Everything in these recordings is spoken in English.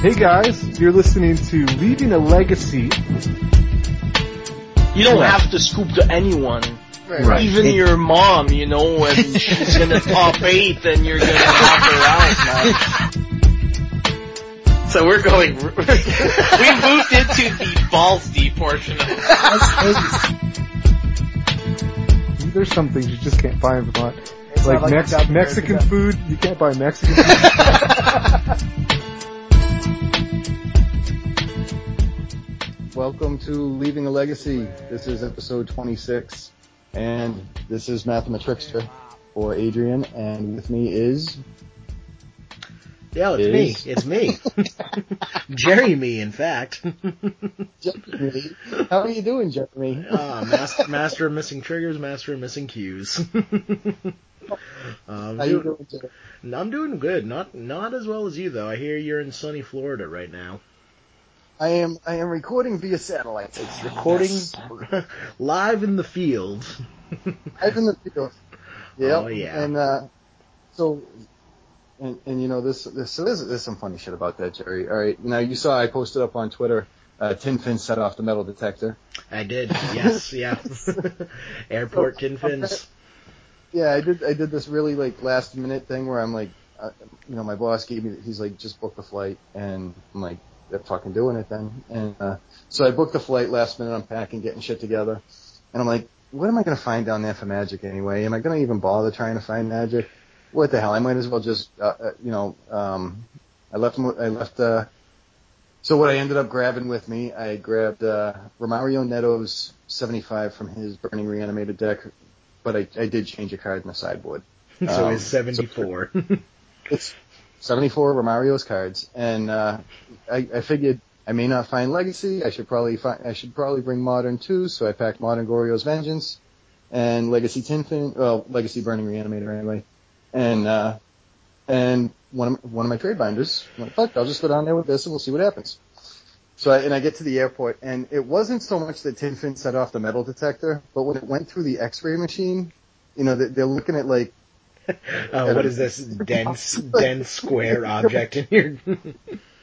Hey guys, you're listening to Leaving a Legacy. You don't have to scoop to anyone. Right. Even your mom, you know, when she's gonna top eight, then you're gonna knock her out, man. So we're going. we moved into the balls deep portion of There's some things you just can't buy in Vermont. It's Like, like Mex- South America Mexican food, you can't buy Mexican food. Welcome to Leaving a Legacy. This is episode 26, and this is Mathematrickster for Adrian, and with me is Yeah, it's Is- me. It's me. Jerry me, in fact. Jeremy. How are you doing, Jeremy? Ah, master, master of missing triggers, master of missing cues. um, How you doing- doing, Jeremy? I'm doing good. Not not as well as you though. I hear you're in sunny Florida right now. I am. I am recording via satellite. It's recording Yes. live in the field. Live in the field. Yep. Oh, yeah. And uh, so, and and you know this. this so there's, there's some funny shit about that, Jerry. All right. Now you saw I posted up on Twitter. Uh, Tin Fin set off the metal detector. I did. Yes. Yeah. Airport tin fins. Yeah, I did. I did this really like last minute thing where I'm like, uh, you know, my boss gave me. He's like, just book the flight, and I'm like, they're fucking doing it then. And uh, so I booked the flight last minute. I'm packing, getting shit together, and I'm like, what am I gonna find down there for magic anyway? Am I gonna even bother trying to find magic? What the hell? I might as well just, uh, uh, you know, um, I left. I left. Uh, so what I ended up grabbing with me, I grabbed uh, Romario Neto's 75 from his Burning Reanimator deck, but I, I did change a card in the sideboard. So Um, it's 74. It's 74 Romario's cards, and uh, I, I figured I may not find Legacy. I should probably find. I should probably bring Modern too. So I packed Modern Goryo's Vengeance and Legacy Tinfin. Well, Legacy Burning Reanimator anyway, and uh, and one of one of my trade binders. Like, fuck, I'll just go down there with this and we'll see what happens. So I, and I get to the airport, and it wasn't so much that Tinfin set off the metal detector, but when it went through the X-ray machine, you know, they're looking at like Oh, what is this dense, dense square object in here?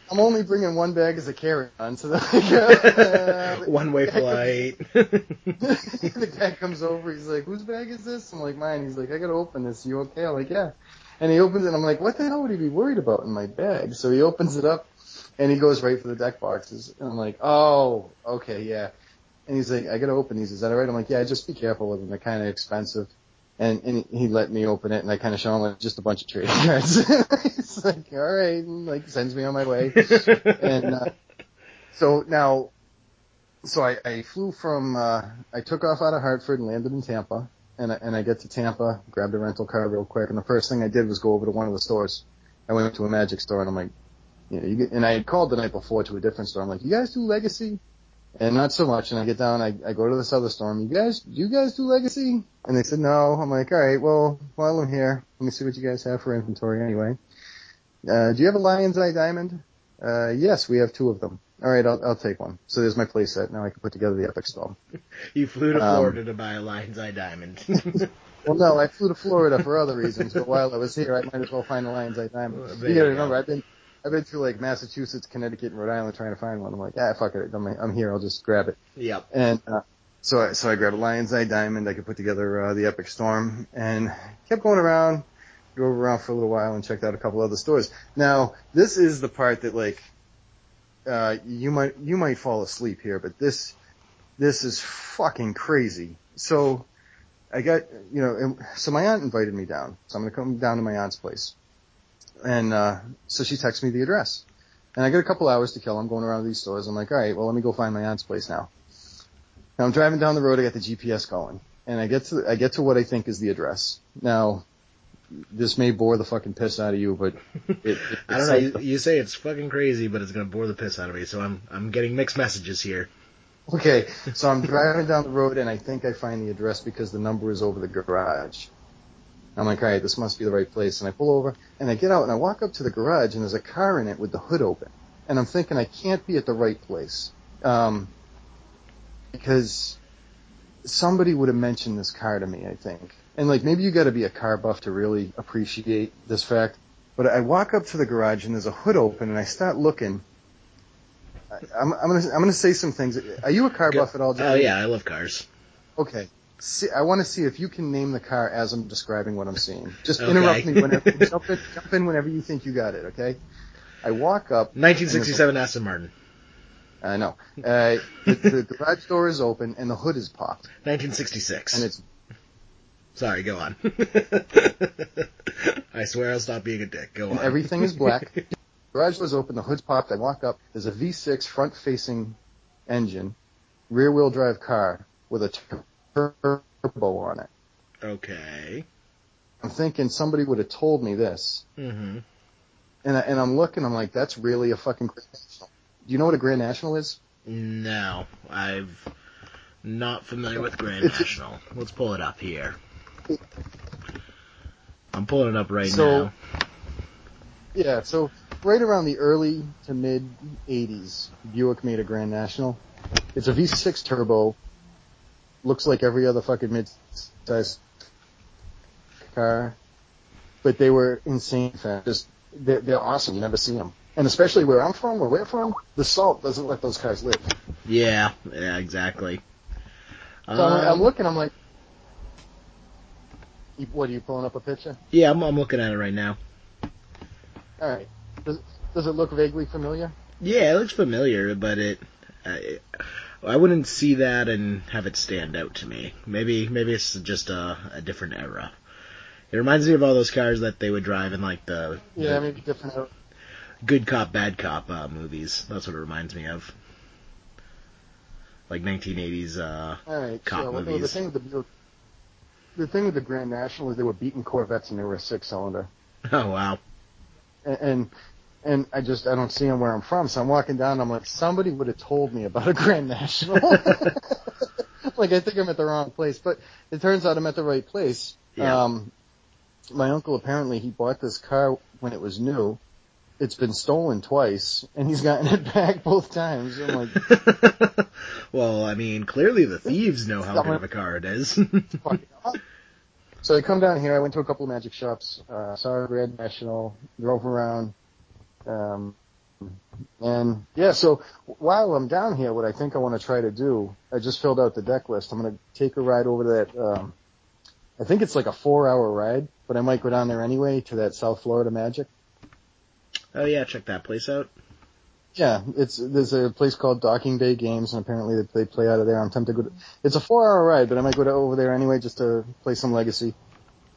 I'm only bringing one bag as a carry-on, so like, uh, One way flight. the guy comes over, he's like, whose bag is this? I'm like, mine. He's like, I gotta open this. You okay? I'm like, yeah. And he opens it, and I'm like, what the hell would he be worried about in my bag? So he opens it up, and he goes right for the deck boxes. And I'm like, oh, okay, yeah. And he's like, I gotta open these. Is that alright? I'm like, yeah, just be careful with them. They're kind of expensive. And, and he let me open it, and I kind of show him like just a bunch of trading cards. he's like, alright, and like sends me on my way. and uh, so now, so I, I flew from, uh, I took off out of Hartford and landed in Tampa, and I, and I get to Tampa, grabbed a rental car real quick, and the first thing I did was go over to one of the stores. I went to a magic store, and I'm like, you know, you get, and I had called the night before to a different store. I'm like, you guys do Legacy? And not so much. And I get down, I, I go to this other store. You guys, do you guys do Legacy? And they said no. I'm like, all right, well, while I'm here, let me see what you guys have for inventory anyway. Uh, do you have a Lion's Eye Diamond? Uh, yes, we have two of them. All right, I'll, I'll take one. So there's my playset. Now I can put together the Epic Storm. you flew to Um, Florida to buy a Lion's Eye Diamond. Well, no, I flew to Florida for other reasons, but while I was here, I might as well find a Lion's Eye Diamond. Well, You gotta remember. I've been, I've been to like Massachusetts, Connecticut, and Rhode Island trying to find one. I'm like, ah, fuck it, I'm, I'm here, I'll just grab it. yep. And uh, so I, so I grabbed a Lion's Eye Diamond. I could put together uh, the Epic Storm, and kept going around, drove around for a little while, and checked out a couple other stores. Now this is the part that like uh, you might you might fall asleep here, but this this is fucking crazy. So I got you know, and, so my aunt invited me down, so I'm gonna come down to my aunt's place, and uh, so she texts me the address. And I got a couple hours to kill. I'm going around these stores. I'm like, all right, well, let me go find my aunt's place now. Now I'm driving down the road. I got the GPS going, and I get to I get to what I think is the address. Now, this may bore the fucking piss out of you, but it, it, I don't know. You, you say it's fucking crazy, but it's gonna bore the piss out of me. So I'm I'm getting mixed messages here. Okay, so I'm driving down the road, and I think I find the address because the number is over the garage. I'm like, all right, this must be the right place. And I pull over, and I get out, and I walk up to the garage, and there's a car in it with the hood open. And I'm thinking I can't be at the right place. Um, because somebody would have mentioned this car to me, I think. And like, maybe you gotta be a car buff to really appreciate this fact. But I walk up to the garage and there's a hood open and I start looking. I, I'm, I'm gonna I'm gonna say some things. Are you a car buff at all? Oh Jerry? yeah, I love cars. Okay. See, I want to see if you can name the car as I'm describing what I'm seeing. Just Okay. interrupt me whenever, jump in, jump in whenever you think you got it, okay? I walk up. 1967 Aston Martin. I know. Uh, the, the garage door is open and the hood is popped. 1966. And it's, Sorry, go on. I swear I'll stop being a dick. Go on. everything is black. garage door's open, the hood's popped, I walk up, there's a V6 front facing engine, rear wheel drive car with a turbo on it. Okay. I'm thinking somebody would have told me this. Mm-hmm. And, I, and I'm looking, I'm like, that's really a fucking Grand National. Do you know what a Grand National is? No, I've not familiar with Grand It's- National. Let's pull it up here. I'm pulling it up right So- now. Yeah, so right around the early to mid 80s, Buick made a Grand National. It's a V6 turbo. Looks like every other fucking mid-size car. But they were insane fast. Just, they're, they're awesome. You never see them. And especially where I'm from, where we're from, the salt doesn't let those cars live. Yeah, yeah, exactly. So I'm, I'm Um, looking, I'm like, what, are you pulling up a picture? yeah, I'm, I'm looking at it right now. Alright. Does, does it look vaguely familiar? Yeah, it looks familiar, but it, I, I wouldn't see that and have it stand out to me. Maybe, maybe it's just a, a different era. It reminds me of all those cars that they would drive in like the, Yeah, the maybe different. good cop, bad cop uh, movies. That's what it reminds me of. Like 1980s. Uh, right. cop so well, the movies. thing with the the thing with the Grand National is they were beating Corvettes and they were a six cylinder, oh wow. and, and and I just I don't see them where I'm from, so I'm walking down. I'm like, somebody would have told me about a Grand National. like I think I'm at the wrong place, but it turns out I'm at the right place. Yeah. Um, my uncle apparently he bought this car when it was new. It's been stolen twice, and he's gotten it back both times. I'm like, well, I mean, clearly the thieves know how good of a car it is. So I come down here. I went to a couple of magic shops. Uh, saw a Grand National. Drove around. Um, and yeah, so while I'm down here, what I think I want to try to do, I just filled out the deck list. I'm going to take a ride over to that. Um, I think it's like a four-hour ride, but I might go down there anyway to that South Florida Magic. oh yeah, check that place out. Yeah, it's there's a place called Docking Bay Games, and apparently they, they play out of there. I'm tempted to go. To, it's a four-hour ride, but I might go to, over there anyway just to play some Legacy.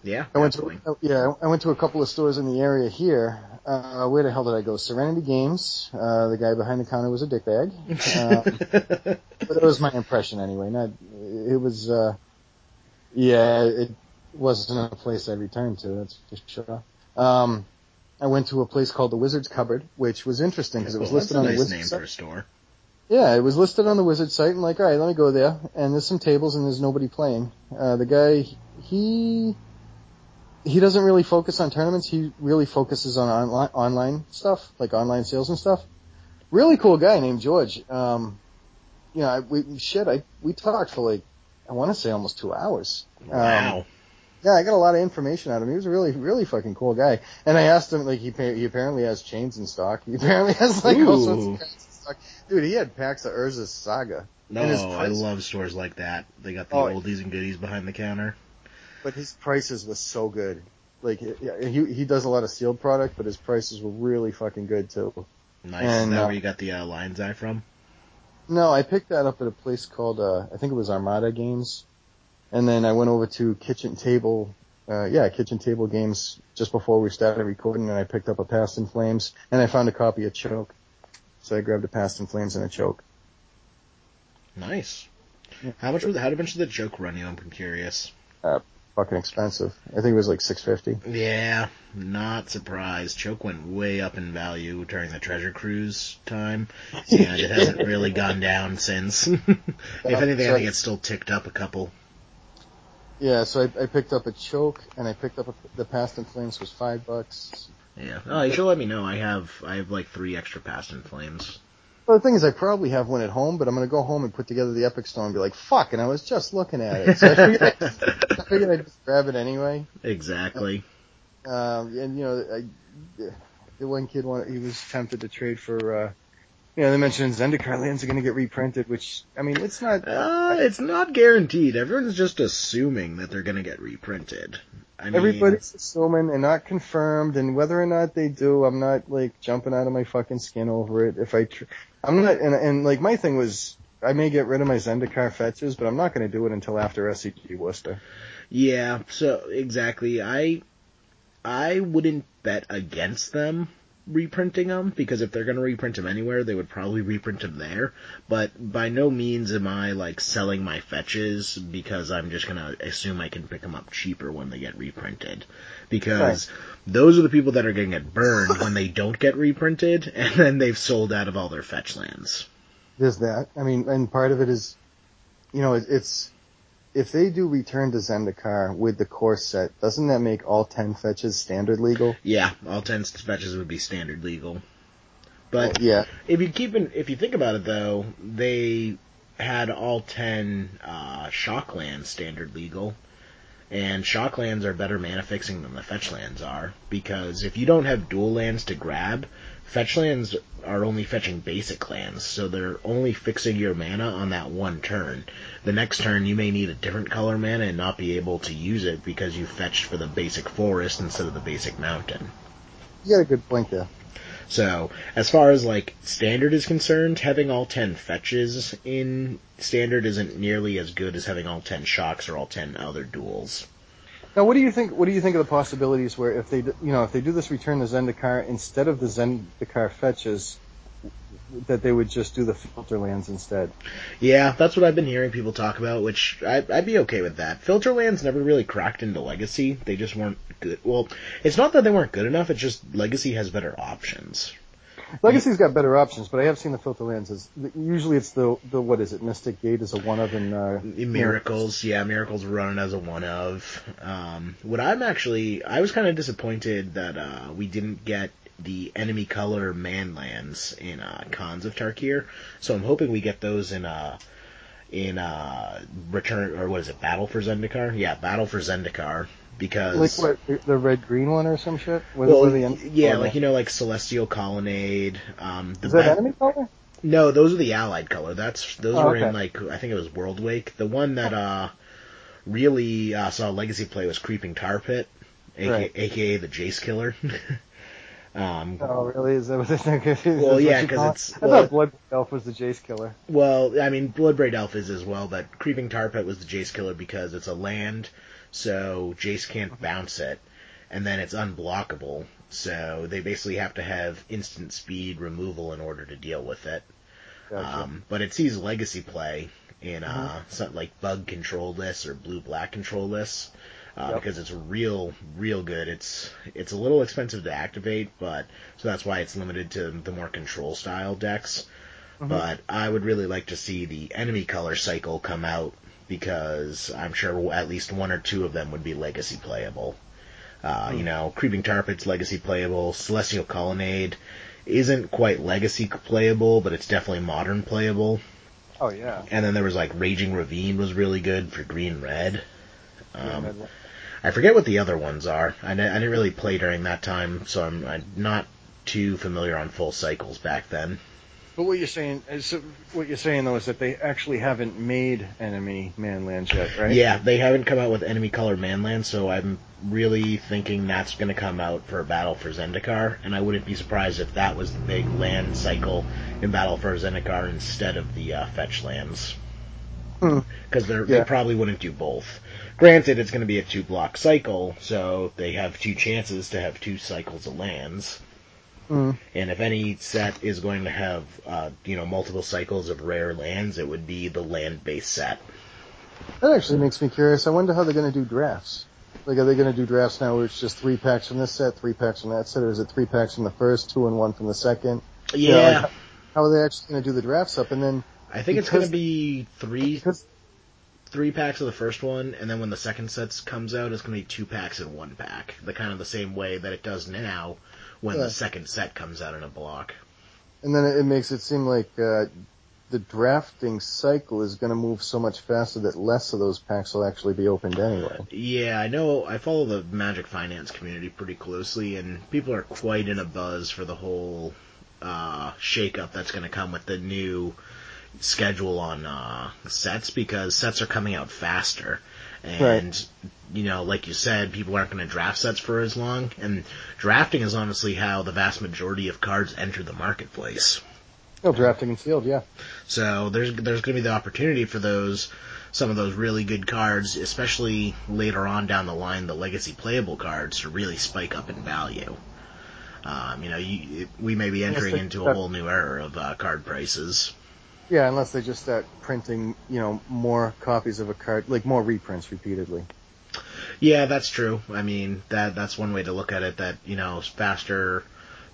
Yeah, I went absolutely. to yeah, I went to a couple of stores in the area here. Uh, where the hell did I go? Serenity Games. Uh, the guy behind the counter was a dickbag. Um, but it was my impression anyway. Not, it was, uh, yeah, it wasn't a place I returned to. That's for sure. Um, I went to a place called the Wizard's Cupboard, which was interesting because it was Well, listed on the nice Wizard's name site. for a store. Yeah, it was listed on the Wizard site, and like, all right, let me go there. And there's some tables, and there's nobody playing. Uh, the guy, he, he doesn't really focus on tournaments. He really focuses on online, online stuff, like online sales and stuff. Really cool guy named George. Um, you know, I, we shit, I we talked for like, I want to say almost two hours. Um, Wow. yeah, I got a lot of information out of him. He was a really, really fucking cool guy. And I asked him, like, he he apparently has chains in stock. He apparently has like all sorts of guys in stock. Dude, he had packs of Urza's Saga. no, I love stores like that. They got the Oh, oldies and goodies behind the counter. But his prices were so good. Like, yeah, he he does a lot of sealed product, but his prices were really fucking good too. Nice. And, Is that uh, where you got the uh, Lion's Eye from? No, I picked that up at a place called, uh, I think it was Armada Games. And then I went over to Kitchen Table, uh, yeah, Kitchen Table Games just before we started recording and I picked up a Past in Flames and I found a copy of Choke. So I grabbed a Past in Flames and a Choke. Nice. Yeah. How much? Was, how much did the Choke run you? I'm curious. Fucking expensive. I think it was like 650. Yeah, not surprised. Choke went way up in value during the Treasure Cruise time, and it hasn't really gone down since. if anything, I think it's still ticked up a couple. Yeah, so I, I picked up a Choke and I picked up a, the Past in Flames was five bucks. Yeah. Oh, you should let me know. I have I have like three extra Past in Flames. Well, the thing is, I probably have one at home, but I'm gonna go home and put together the Epic Storm and be like, fuck, and I was just looking at it. So I figured, I, I figured I'd just grab it anyway. Exactly. Um, and you know, I, the one kid wanted, he was tempted to trade for. uh you know, they mentioned Zendikar lands are going to get reprinted, which I mean, it's not. Uh, it's not guaranteed. Everyone's just assuming that they're going to get reprinted. I mean, Everybody's assuming and not confirmed, and whether or not they do, I'm not like jumping out of my fucking skin over it. If I, tr- I'm not, and, and like my thing was, I may get rid of my Zendikar fetches, but I'm not going to do it until after SCG Worcester. Yeah, so exactly. I I wouldn't bet against them reprinting them because if they're going to reprint them anywhere, they would probably reprint them there. But by no means am I like selling my fetches because I'm just going to assume I can pick them up cheaper when they get reprinted. Because those are the people that are going to get burned when they don't get reprinted and then they've sold out of all their fetch lands. There's that. I mean, and part of it is, you know, it, it's if they do return to Zendikar with the core set, doesn't that make all ten fetches standard legal? Yeah, all 10 fetches would be standard legal. But yeah, If you keep in, if you think about it though, they had all ten uh, shocklands standard legal, and shocklands are better mana fixing than the fetch lands are because if you don't have dual lands to grab, fetch lands are only fetching basic lands, so they're only fixing your mana on that one turn. The next turn you may need a different color mana and not be able to use it because you fetched for the basic forest instead of the basic mountain. you got a good point there. So, as far as like standard is concerned, having all 10 fetches in standard isn't nearly as good as having all 10 shocks or all 10 other duels. Now, what do you think? What do you think of the possibilities where if they, you know, if they do this return to Zendikar instead of the Zendikar fetches, that they would just do the filter lands instead? Yeah, that's what I've been hearing people talk about, which I, I'd be okay with that. Filter lands never really cracked into Legacy. They just weren't good. Well, it's not that they weren't good enough, it's just Legacy has better options. Legacy's got better options, but I have seen the filter lands as usually it's the the what is it? Mystic Gate is a one of and uh, Miracles, yeah, Miracles running as a one of. Um, what I'm actually, I was kind of disappointed that uh, we didn't get the enemy color man manlands in uh, Khans of Tarkir. So I'm hoping we get those in uh, in uh, Return or what is it? Battle for Zendikar? Yeah, Battle for Zendikar. Because like what the- red green one or some shit. Where, well, en- yeah, oh, like you know, like Celestial Colonnade. Um, the Is that enemy color? no, those are the allied color. That's those Oh, were in like I think it was Worldwake. The one that uh really uh, saw legacy play was Creeping Tar Pit, aka, Right. aka the Jace Killer. um, Oh, really? Is that what it's is Well, yeah, you 'cause call it? it's- I thought Blood Elf was the Jace killer. well, I mean, Bloodbraid Elf is as well, but Creeping Tar Pit was the Jace Killer because it's a land, so Jace can't bounce it, and then it's unblockable. So they basically have to have instant speed removal in order to deal with it. Gotcha. Um, but it sees legacy play in uh, something like bug control lists or blue black control lists uh, Yep. because it's real, real good. It's it's a little expensive to activate, but so that's why it's limited to the more control style decks. But I would really like to see the enemy color cycle come out because I'm sure at least one or two of them would be legacy playable. Uh, You know, Creeping Tar Pit's legacy playable. Celestial Colonnade isn't quite legacy playable, but it's definitely modern playable. oh yeah. And then there was like Raging Ravine was really good for green red. Um, one. I forget what the other ones are. I, didn't really play during that time, so I'm, I'm not too familiar on full cycles back then. But what you're saying is what you're saying though is that they actually haven't made enemy manlands yet, right? Yeah, they haven't come out with enemy color manland, so I'm really thinking that's going to come out for Battle for Zendikar, and I wouldn't be surprised if that was the big land cycle in Battle for Zendikar instead of the uh, fetch lands. Hmm. Because they Yeah. they probably wouldn't do both. Granted, it's going to be a two block cycle, so they have two chances to have two cycles of lands. Mm. And if any set is going to have, uh, you know, multiple cycles of rare lands, it would be the land-based set. That actually makes me curious. I wonder how they're going to do drafts. Like, are they going to do drafts now where it's just three packs from this set, three packs from that set, or is it three packs from the first, two and one from the second? Yeah, Yeah, like, How are they actually going to do the drafts up? And then I think it's going to be three because three packs of the first one, and then when the second set comes out, it's going to be two packs and one pack. The kind of the same way that it does now when Yeah. the second set comes out in a block. and then it makes it seem like uh, the drafting cycle is going to move so much faster that less of those packs will actually be opened anyway. Yeah, I know. I follow the Magic Finance community pretty closely, and people are quite in a buzz for the whole uh, shakeup that's going to come with the new schedule on uh, sets because sets are coming out faster. And, Right. you know, like you said, people aren't going to draft sets for as long. And drafting is honestly how the vast majority of cards enter the marketplace. No, drafting and sealed, yeah. So there's there's going to be the opportunity for those some of those really good cards, especially later on down the line, the legacy playable cards to really spike up in value. Um, you know, you, we may be entering into a whole new era of uh, card prices. Yeah, unless they just start printing, you know, more copies of a card, like more reprints repeatedly. Yeah, that's true. I mean, that that's one way to look at it. That you know, faster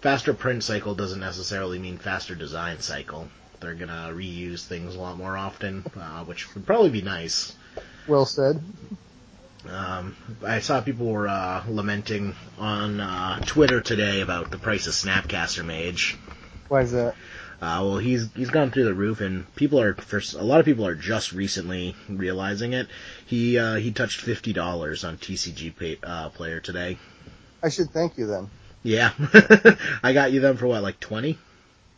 faster print cycle doesn't necessarily mean faster design cycle. They're gonna reuse things a lot more often, uh, which would probably be nice. Well said. Um, I saw people were uh, lamenting on uh, Twitter today about the price of Snapcaster Mage. Why is that? Uh, well, he's he's gone through the roof, and people are first. A lot of people are just recently realizing it. He uh, he touched fifty dollars on TCG pay, uh, Player today. I should thank you then. Yeah, I got you them for what, like twenty?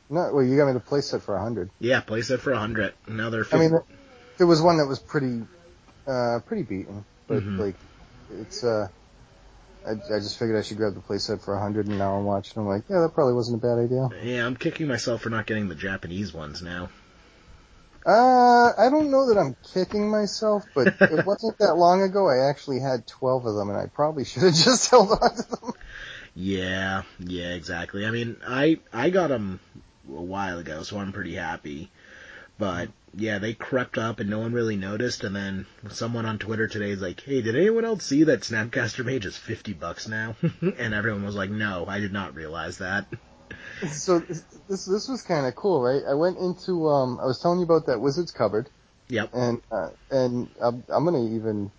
No, well, you got me the playset for a hundred. Yeah, place it for a hundred. Now they're. 50. I mean, there was one that was pretty, uh, pretty beaten, but Mhm. like, it's, uh, I, I just figured I should grab the playset for a hundred, and now I'm watching. I'm like, yeah, that probably wasn't a bad idea. yeah, I'm kicking myself for not getting the Japanese ones now. Uh, I don't know that I'm kicking myself, but it wasn't that long ago. I actually had 12 of them, and I probably should have just held on to them. Yeah, yeah, exactly. I mean, I I got them a while ago, so I'm pretty happy. But yeah, they crept up and no one really noticed. And then someone on Twitter today is like, "Hey, did anyone else see that Snapcaster Mage is fifty bucks now?" and everyone was like, "No, I did not realize that." So this this was kind of cool, right? I went into um, I was telling you about that Wizards cupboard, Yep. and uh, and I'm, I'm gonna even.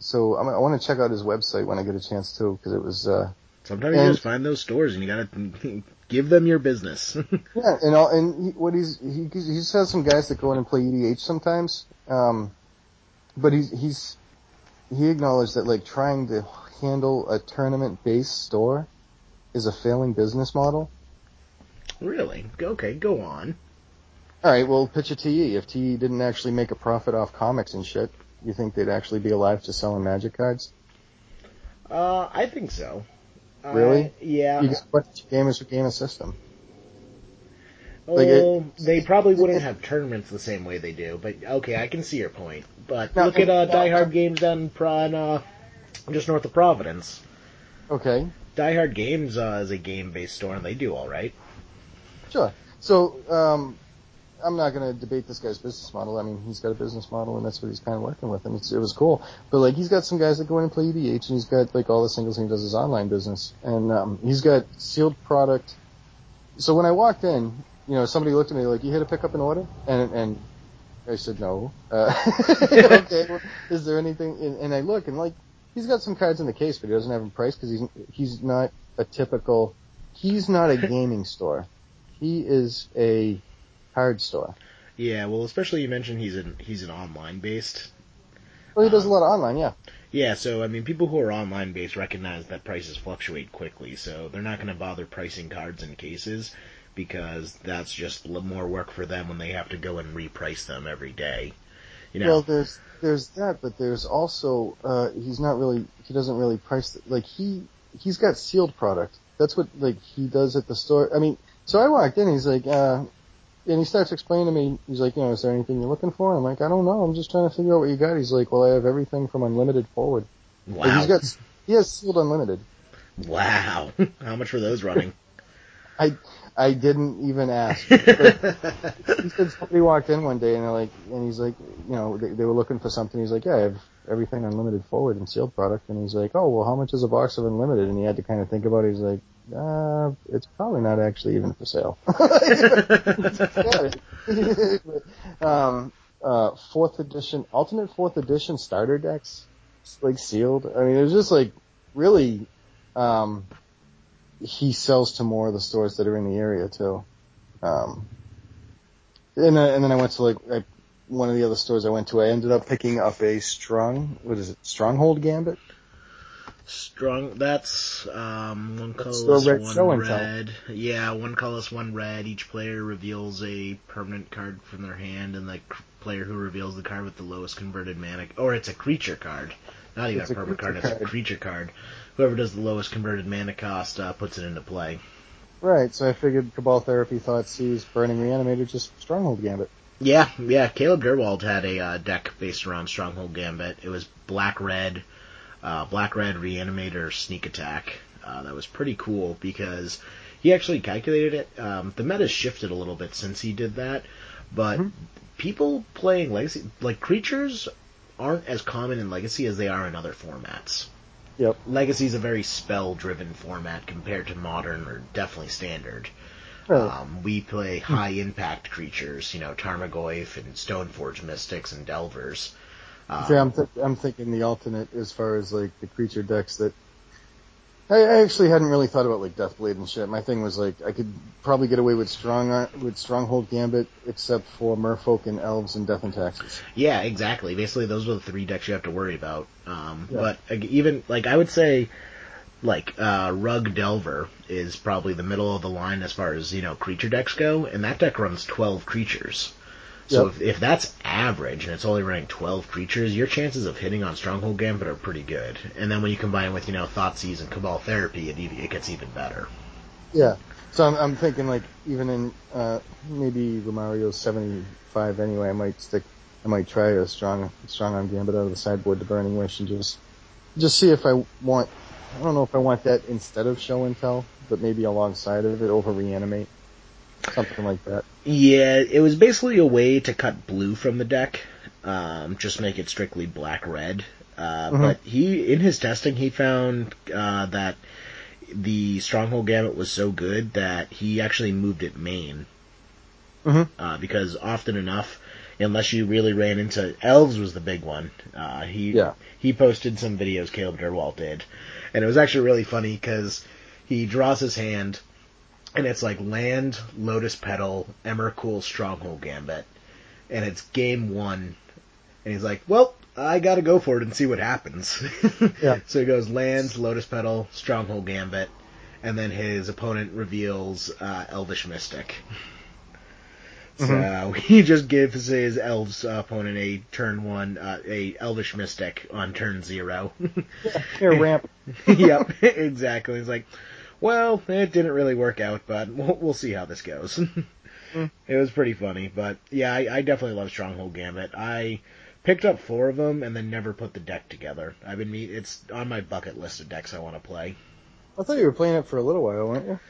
So I'm, I want to check out his website when I get a chance too, because it was uh, Sometimes you And- just find those stores and you gotta give them your business. Yeah, and all, and he, what he's he he just has some guys that go in and play EDH sometimes. Um, but he's he's he acknowledged that like trying to handle a tournament based store is a failing business model. really? Okay, go on. All right, well, pitch a TE. If TE didn't actually make a profit off comics and shit, you think they'd actually be alive to selling Magic cards? Uh, I think so. Really? Uh, yeah. You got what gamers who game a system. like oh, they probably wouldn't have tournaments the same way they do, but okay, I can see your point. But No, look at uh, no, Die Hard. Games down in, uh, just north of Providence. Okay, Die Hard Games uh, is a game-based store, and they do all right. Sure. So, um, I'm not going to debate this guy's business model. I mean, he's got a business model, and that's what he's kind of working with, and it was cool. But like, he's got some guys that go in and play EDH, and he's got like all the singles, and he does his online business, and um, he's got sealed product. So when I walked in, you know, somebody looked at me like, "You here to pick up an order?" And and I said, "No." Uh, okay. Well, is there anything? And, and I look, and like, he's got some cards in the case, but he doesn't have them priced because he's he's not a typical. He's not a gaming store. He is a card store. Yeah, well, especially you mentioned he's an he's an online-based. Well, he does a lot of online, yeah. Yeah, so I mean, people who are online-based recognize that prices fluctuate quickly, so they're not going to bother pricing cards and cases because that's just more work for them when they have to go and reprice them every day. You know, Well, there's there's that, but there's also uh, he's not really he doesn't really price the, like he he's got sealed product. That's what like he does at the store. I mean, so I walked in, he's like, uh, and he starts explaining to me. He's like, you know, is there anything you're looking for? I'm like, I don't know. I'm just trying to figure out what you got. He's like, well, I have everything from unlimited forward. Like, wow, he's got he has sealed unlimited. wow, how much were those running? I I didn't even ask. He said somebody walked in one day and they're like, and he's like, you know, they, they were looking for something. He's like, yeah, I have everything unlimited forward and sealed product. And he's like, oh, well, how much is a box of unlimited? And he had to kind of think about it. He's like, uh, it's probably not actually even for sale. um, uh, fourth edition, alternate fourth edition starter decks, like sealed. I mean, it was just like really, um, he sells to more of the stores that are in the area too. Um, And, uh, and then I went to like I, one of the other stores I went to. I ended up picking up a strong, what is it, Stronghold Gambit. Strong. That's um, one That's colorless, red one tell. red. Yeah, one colorless, one red. Each player reveals a permanent card from their hand, and the c- player who reveals the card with the lowest converted mana, or it's a creature card. Not even It's a a permanent card. creature It's a creature card. Whoever does the lowest converted mana cost uh, puts it into play. Right. So I figured Cabal Therapy Thoughtseize Burning Reanimator just Stronghold Gambit. Yeah, yeah. Caleb Durward had a uh, deck based around Stronghold Gambit. It was black red, uh, black red reanimator sneak attack. Uh, that was pretty cool because he actually calculated it. Um, the meta's shifted a little bit since he did that, but Mhm. people playing legacy like creatures aren't as common in legacy as they are in other formats. Yep. Legacy is a very spell driven format compared to modern or definitely standard. Really? Um, we play high impact creatures, you know, Tarmogoyf and Stoneforge Mystics and Delvers. Um, See, I'm, th- I'm thinking the alternate as far as like the creature decks that. I, I actually hadn't really thought about like Deathblade and shit. My thing was like I could probably get away with strong uh, with Stronghold Gambit except for Merfolk and Elves and Death and Taxes. yeah, exactly. Basically, those are the three decks you have to worry about. Um, Yeah. But even like I would say, like uh, Rug Delver is probably the middle of the line as far as you know creature decks go, and that deck runs twelve creatures. So Yep. if, if that's average and it's only running 12 creatures, your chances of hitting on Stronghold Gambit are pretty good. And then when you combine with, you know, Thoughtseize and Cabal Therapy, it, it gets even better. Yeah. So I'm, I'm thinking like even in uh, maybe Romario's 75 anyway, I might stick. I might try a strong strong on Gambit out of the sideboard to Burning Wish and just just see if I want. I don't know if I want that instead of Show and Tell, but maybe alongside of it over Reanimate, something like that. Yeah, it was basically a way to cut blue from the deck, um, just make it strictly black red. Uh, Mhm. But he, in his testing, he found uh, that the Stronghold Gambit was so good that he actually moved it main. Mhm. Uh, because often enough, unless you really ran into elves, was the big one. Uh, he Yeah. he posted some videos Caleb Durward did, and it was actually really funny because he draws his hand, and it's like land, lotus petal, Emrakul, stronghold gambit, and it's game one, and he's like, well. I gotta go for it and see what happens. Yeah. so he goes lands, lotus petal, stronghold gambit, and then his opponent reveals uh, elvish mystic. So he just gives his elves uh, opponent a turn one, uh, a elvish mystic on turn zero. Here, ramp. yep, exactly. He's like, well, it didn't really work out, but we'll, we'll see how this goes. It was pretty funny, but yeah, I, I definitely love Stronghold Gambit. I picked up four of them and then never put the deck together. I've been meet, it's on my bucket list of decks I want to play. I thought you were playing it for a little while, weren't you?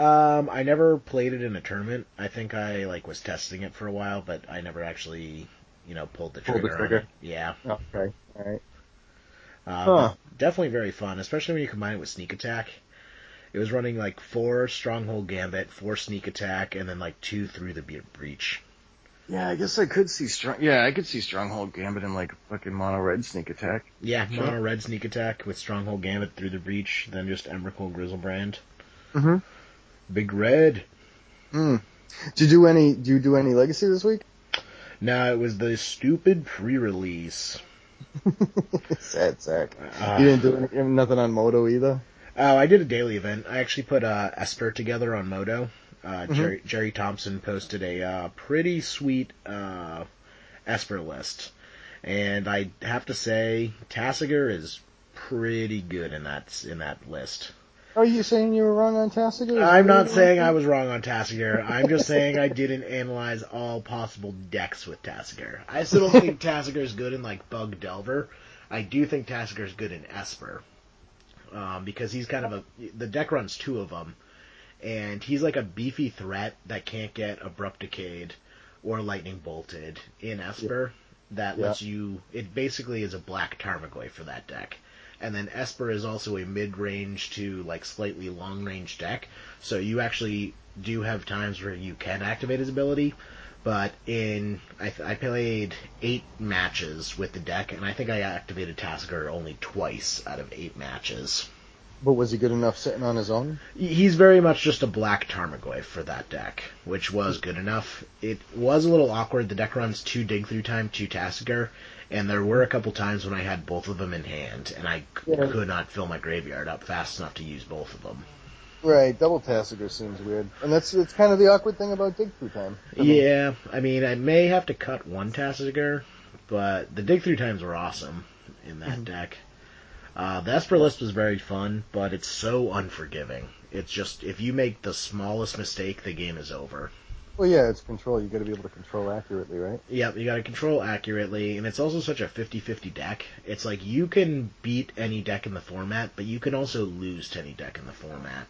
Um, I never played it in a tournament. I think I like was testing it for a while, but I never actually, you know, pulled the Pulled trigger. the on trigger. it. Yeah, Okay. All right. uh, Huh. definitely very fun, especially when you combine it with Sneak Attack. It was running like four Stronghold Gambit, four Sneak Attack, and then like two through the Breach. Yeah, I guess I could see strong. Yeah, I could see Stronghold Gambit and like fucking mono red sneak attack. Yeah, Sure. mono red Sneak Attack with Stronghold Gambit through the Breach, then just Emrakul Griselbrand. Mm-hmm. Big Red. Hmm. Did you do any? Do you do any legacy this week? No, it was the stupid pre-release. Sad sack. Uh, You didn't do any, nothing on Moto either. Oh, I did a daily event. I actually put uh, Esper together on Moto. Uh, Mhm. Jerry, Jerry Thompson posted a uh, pretty sweet uh, Esper list, and I have to say Tasigur is pretty good in that in that list. Are you saying you were wrong on Tasigur? I'm not saying I was wrong on Tasigur. I'm just saying I didn't analyze all possible decks with Tasigur. I still don't think Tasigur is good in like Bug Delver. I do think Tasigur is good in Esper. Um, because he's kind of a the deck runs two of them, and he's like a beefy threat that can't get abrupt decayed or lightning bolted in Esper. That Yeah. lets you. It basically is a black Tarmogoyf for that deck. And then Esper is also a mid-range to like slightly long-range deck, so you actually do have times where you can activate his ability. But in I, I played eight matches with the deck, and I think I activated Tasigur only twice out of eight matches. But was he good enough sitting on his own? He's very much just a black Tarmogoyf for that deck, which was hmm. good enough. It was a little awkward. The deck runs two dig through time, two Tasigur, and there were a couple times when I had both of them in hand, and I Yeah. could not fill my graveyard up fast enough to use both of them. Right, double Tasigur seems weird, and that's it's kind of the awkward thing about dig through time. I mean, Yeah, I mean, I may have to cut one Tasigur, but the dig through times were awesome in that deck. Uh, the Esper list was very fun, but it's so unforgiving. It's just, if you make the smallest mistake, the game is over. Well, yeah, it's control. You got to be able to control accurately, right? Yep, you gotta control accurately, and it's also such a 50-50 deck. It's like you can beat any deck in the format, but you can also lose to any deck in the format.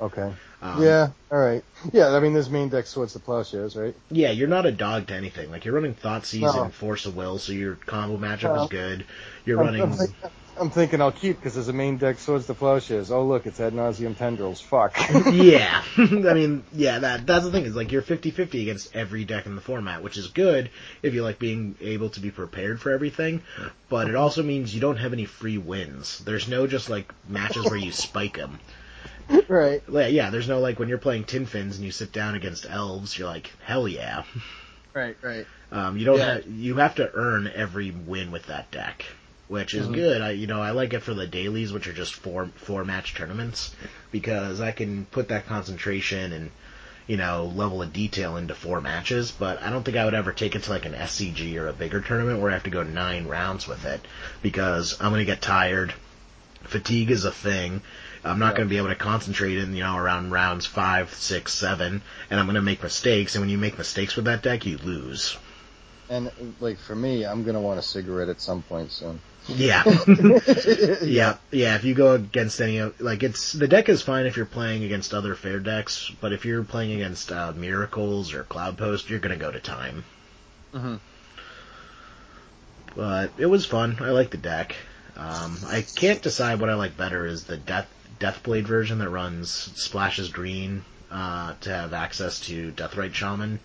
Okay. Um, yeah. All right. Yeah. I mean, this main deck swords to plowshares, right? Yeah, you're not a dog to anything. Like, you're running Thoughtseize No. and Force of Will, so your combo matchup No. is good. You're I'm, running... I'm, I'm thinking I'll keep because there's a main deck swords to plowshares. Oh, look, it's ad nauseam tendrils. Fuck. yeah. I mean, yeah, that that's the thing, is like you're 50-50 against every deck in the format, which is good if you like being able to be prepared for everything, but it also means you don't have any free wins. There's no just like matches where you spike them. right. Yeah, yeah, there's no like when you're playing Tin Fins and you sit down against elves, you're like, hell yeah. Right. Right. Um, you don't Yeah. have, you have to earn every win with that deck, which is Mhm. good. I, you know, I like it for the dailies, which are just four, four match tournaments, because I can put that concentration and, you know, level of detail into four matches, but I don't think I would ever take it to like an SCG or a bigger tournament where I have to go nine rounds with it, because I'm gonna get tired. Fatigue is a thing. I'm not Yeah. going to be able to concentrate in, you know, around rounds five, six, seven, and I'm going to make mistakes. And when you make mistakes with that deck, you lose. And like for me, I'm gonna want a cigarette at some point soon. Yeah, yeah, yeah. If you go against any of, like, it's the deck is fine if you're playing against other fair decks, but if you're playing against uh, Miracles or Cloud Post, you're going to go to time. hmm But it was fun. I like the deck. Um, I can't decide what I like better. Is the Death Deathblade version that runs splashes green uh, to have access to Deathrite Shaman,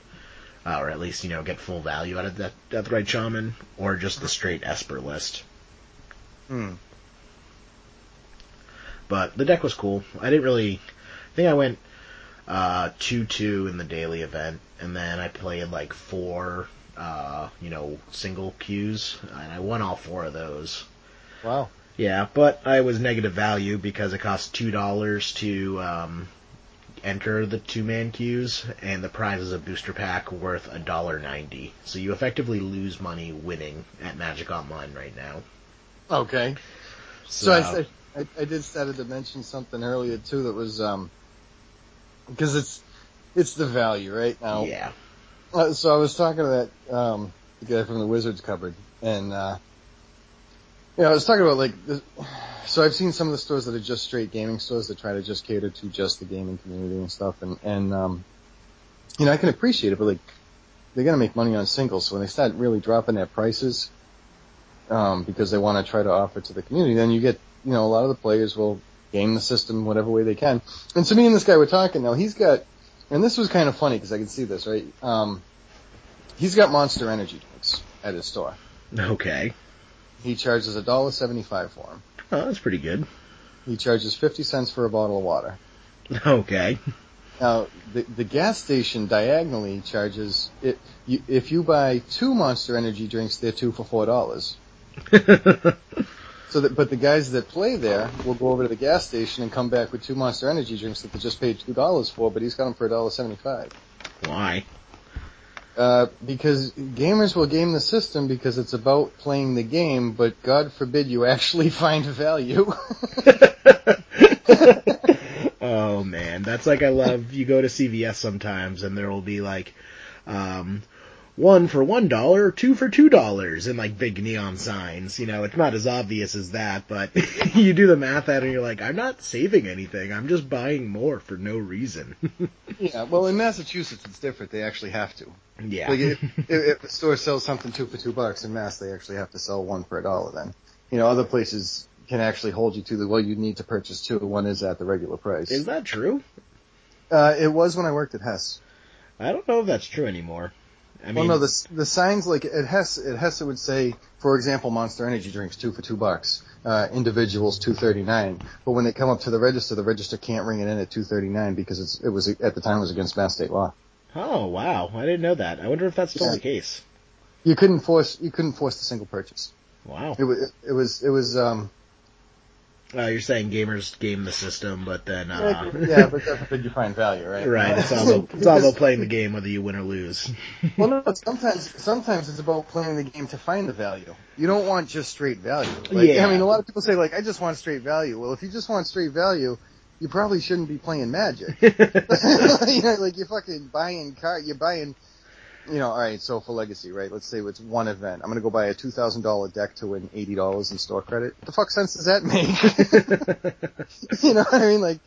uh, or at least you know get full value out of that Deathrite Shaman, or just the straight Esper list. Hmm. But the deck was cool. I didn't really. I think I went uh, two two in the daily event, and then I played like four, uh, you know, single queues, and I won all four of those. Wow. Yeah, but I was negative value because it cost two dollars to um, enter the two man queues, and the prize is a booster pack worth a dollar ninety. So you effectively lose money winning at Magic Online right now. Okay. So, I said I, I did started to mention something earlier too that was um because it's it's the value right now. yeah, Uh, so I was talking to that um the guy from the Wizards cupboard and uh yeah I was talking about like so I've seen some of the stores that are just straight gaming stores that try to just cater to just the gaming community and stuff and and um you know I can appreciate it but like they got to make money on singles so when they start really dropping their prices um, because they want to try to offer to the community, then you get, you know, a lot of the players will game the system whatever way they can. And so me and this guy were talking now. He's got, and this was kind of funny because I can see this, right? Um, he's got Monster Energy drinks at his store. okay. He charges a dollar seventy-five for them. Oh, that's pretty good. He charges fifty cents for a bottle of water. Okay. Now, the, the gas station diagonally charges it. You, if you buy two Monster Energy drinks, they're two for four dollars. So that, but the guys that play there will go over to the gas station and come back with two Monster Energy drinks that they just paid two dollars for, but he's got them for a dollar seventy-five. Why? Uh, because gamers will game the system because it's about playing the game, but God forbid you actually find value. oh man, that's like I love. You go to CVS sometimes, and there will be like, um, one for one dollar, two for two dollars, and like big neon signs. You know, it's not as obvious as that, but you do the math at it, and you're like, I'm not saving anything. I'm just buying more for no reason. yeah, well, in Massachusetts it's different. They actually have to. yeah. Like if, if, the store sells something two for two bucks in Mass, they actually have to sell one for a dollar. Then, you know, other places can actually hold you to the well, you need to purchase two. One is at the regular price. Is that true? Uh, it was when I worked at Hess. I don't know if that's true anymore. I mean, well, no, the the signs like at Hess, at Hess it would say, for example, Monster Energy drinks two for two bucks. uh, individuals 239. But when they come up to the register, the register can't ring it in at 239 because it's, it was at the time it was against mass state law. Oh wow, I didn't know that. I wonder if that's still Yeah. the case. You couldn't force you couldn't force the single purchase. Wow. It was it was it was um Uh, you're saying gamers game the system, but then uh, yeah, but that's what you find value, right? right, it's all about, it's all about playing the game whether you win or lose. Well, no, sometimes sometimes it's about playing the game to find the value. You don't want just straight value. Like, Yeah. I mean, a lot of people say like, I just want straight value. Well, if you just want straight value, you probably shouldn't be playing Magic. you know, like you're fucking buying car, you're buying, you know, all right. So for Legacy, right? Let's say it's one event. I'm gonna go buy a two thousand dollar deck to win eighty dollars in store credit. What The fuck sense does that make? you know what I mean? Like,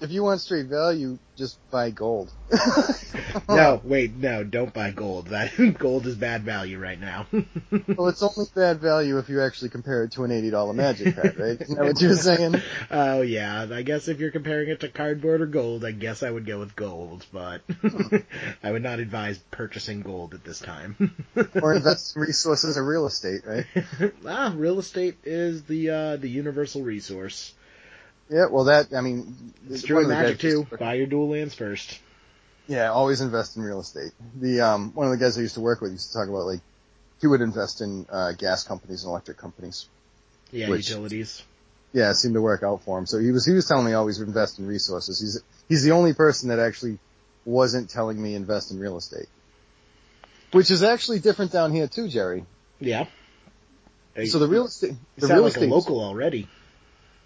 if you want straight value, just buy gold. no, wait, no, don't buy gold. That gold is bad value right now. Well, it's only bad value if you actually compare it to an eighty dollar Magic card, right? Isn't that what you were saying? Oh yeah, I guess if you're comparing it to cardboard or gold, I guess I would go with gold, but I would not advise purchasing gold at this time. Or invest resources in real estate, right? ah, real estate is the uh, the universal resource. Yeah, well, that I mean, It's one true in of the Magic guys- too. Buy your dual lands first. Yeah, always invest in real estate. The um, one of the guys I used to work with used to talk about like he would invest in uh, gas companies and electric companies. Yeah, Which- utilities. Yeah, it seemed to work out for him. So he was he was telling me always invest in resources. He's he's the only person that actually wasn't telling me invest in real estate, which is actually different down here too, Jerry. Yeah. So the real estate, you the sound real like estate a local already.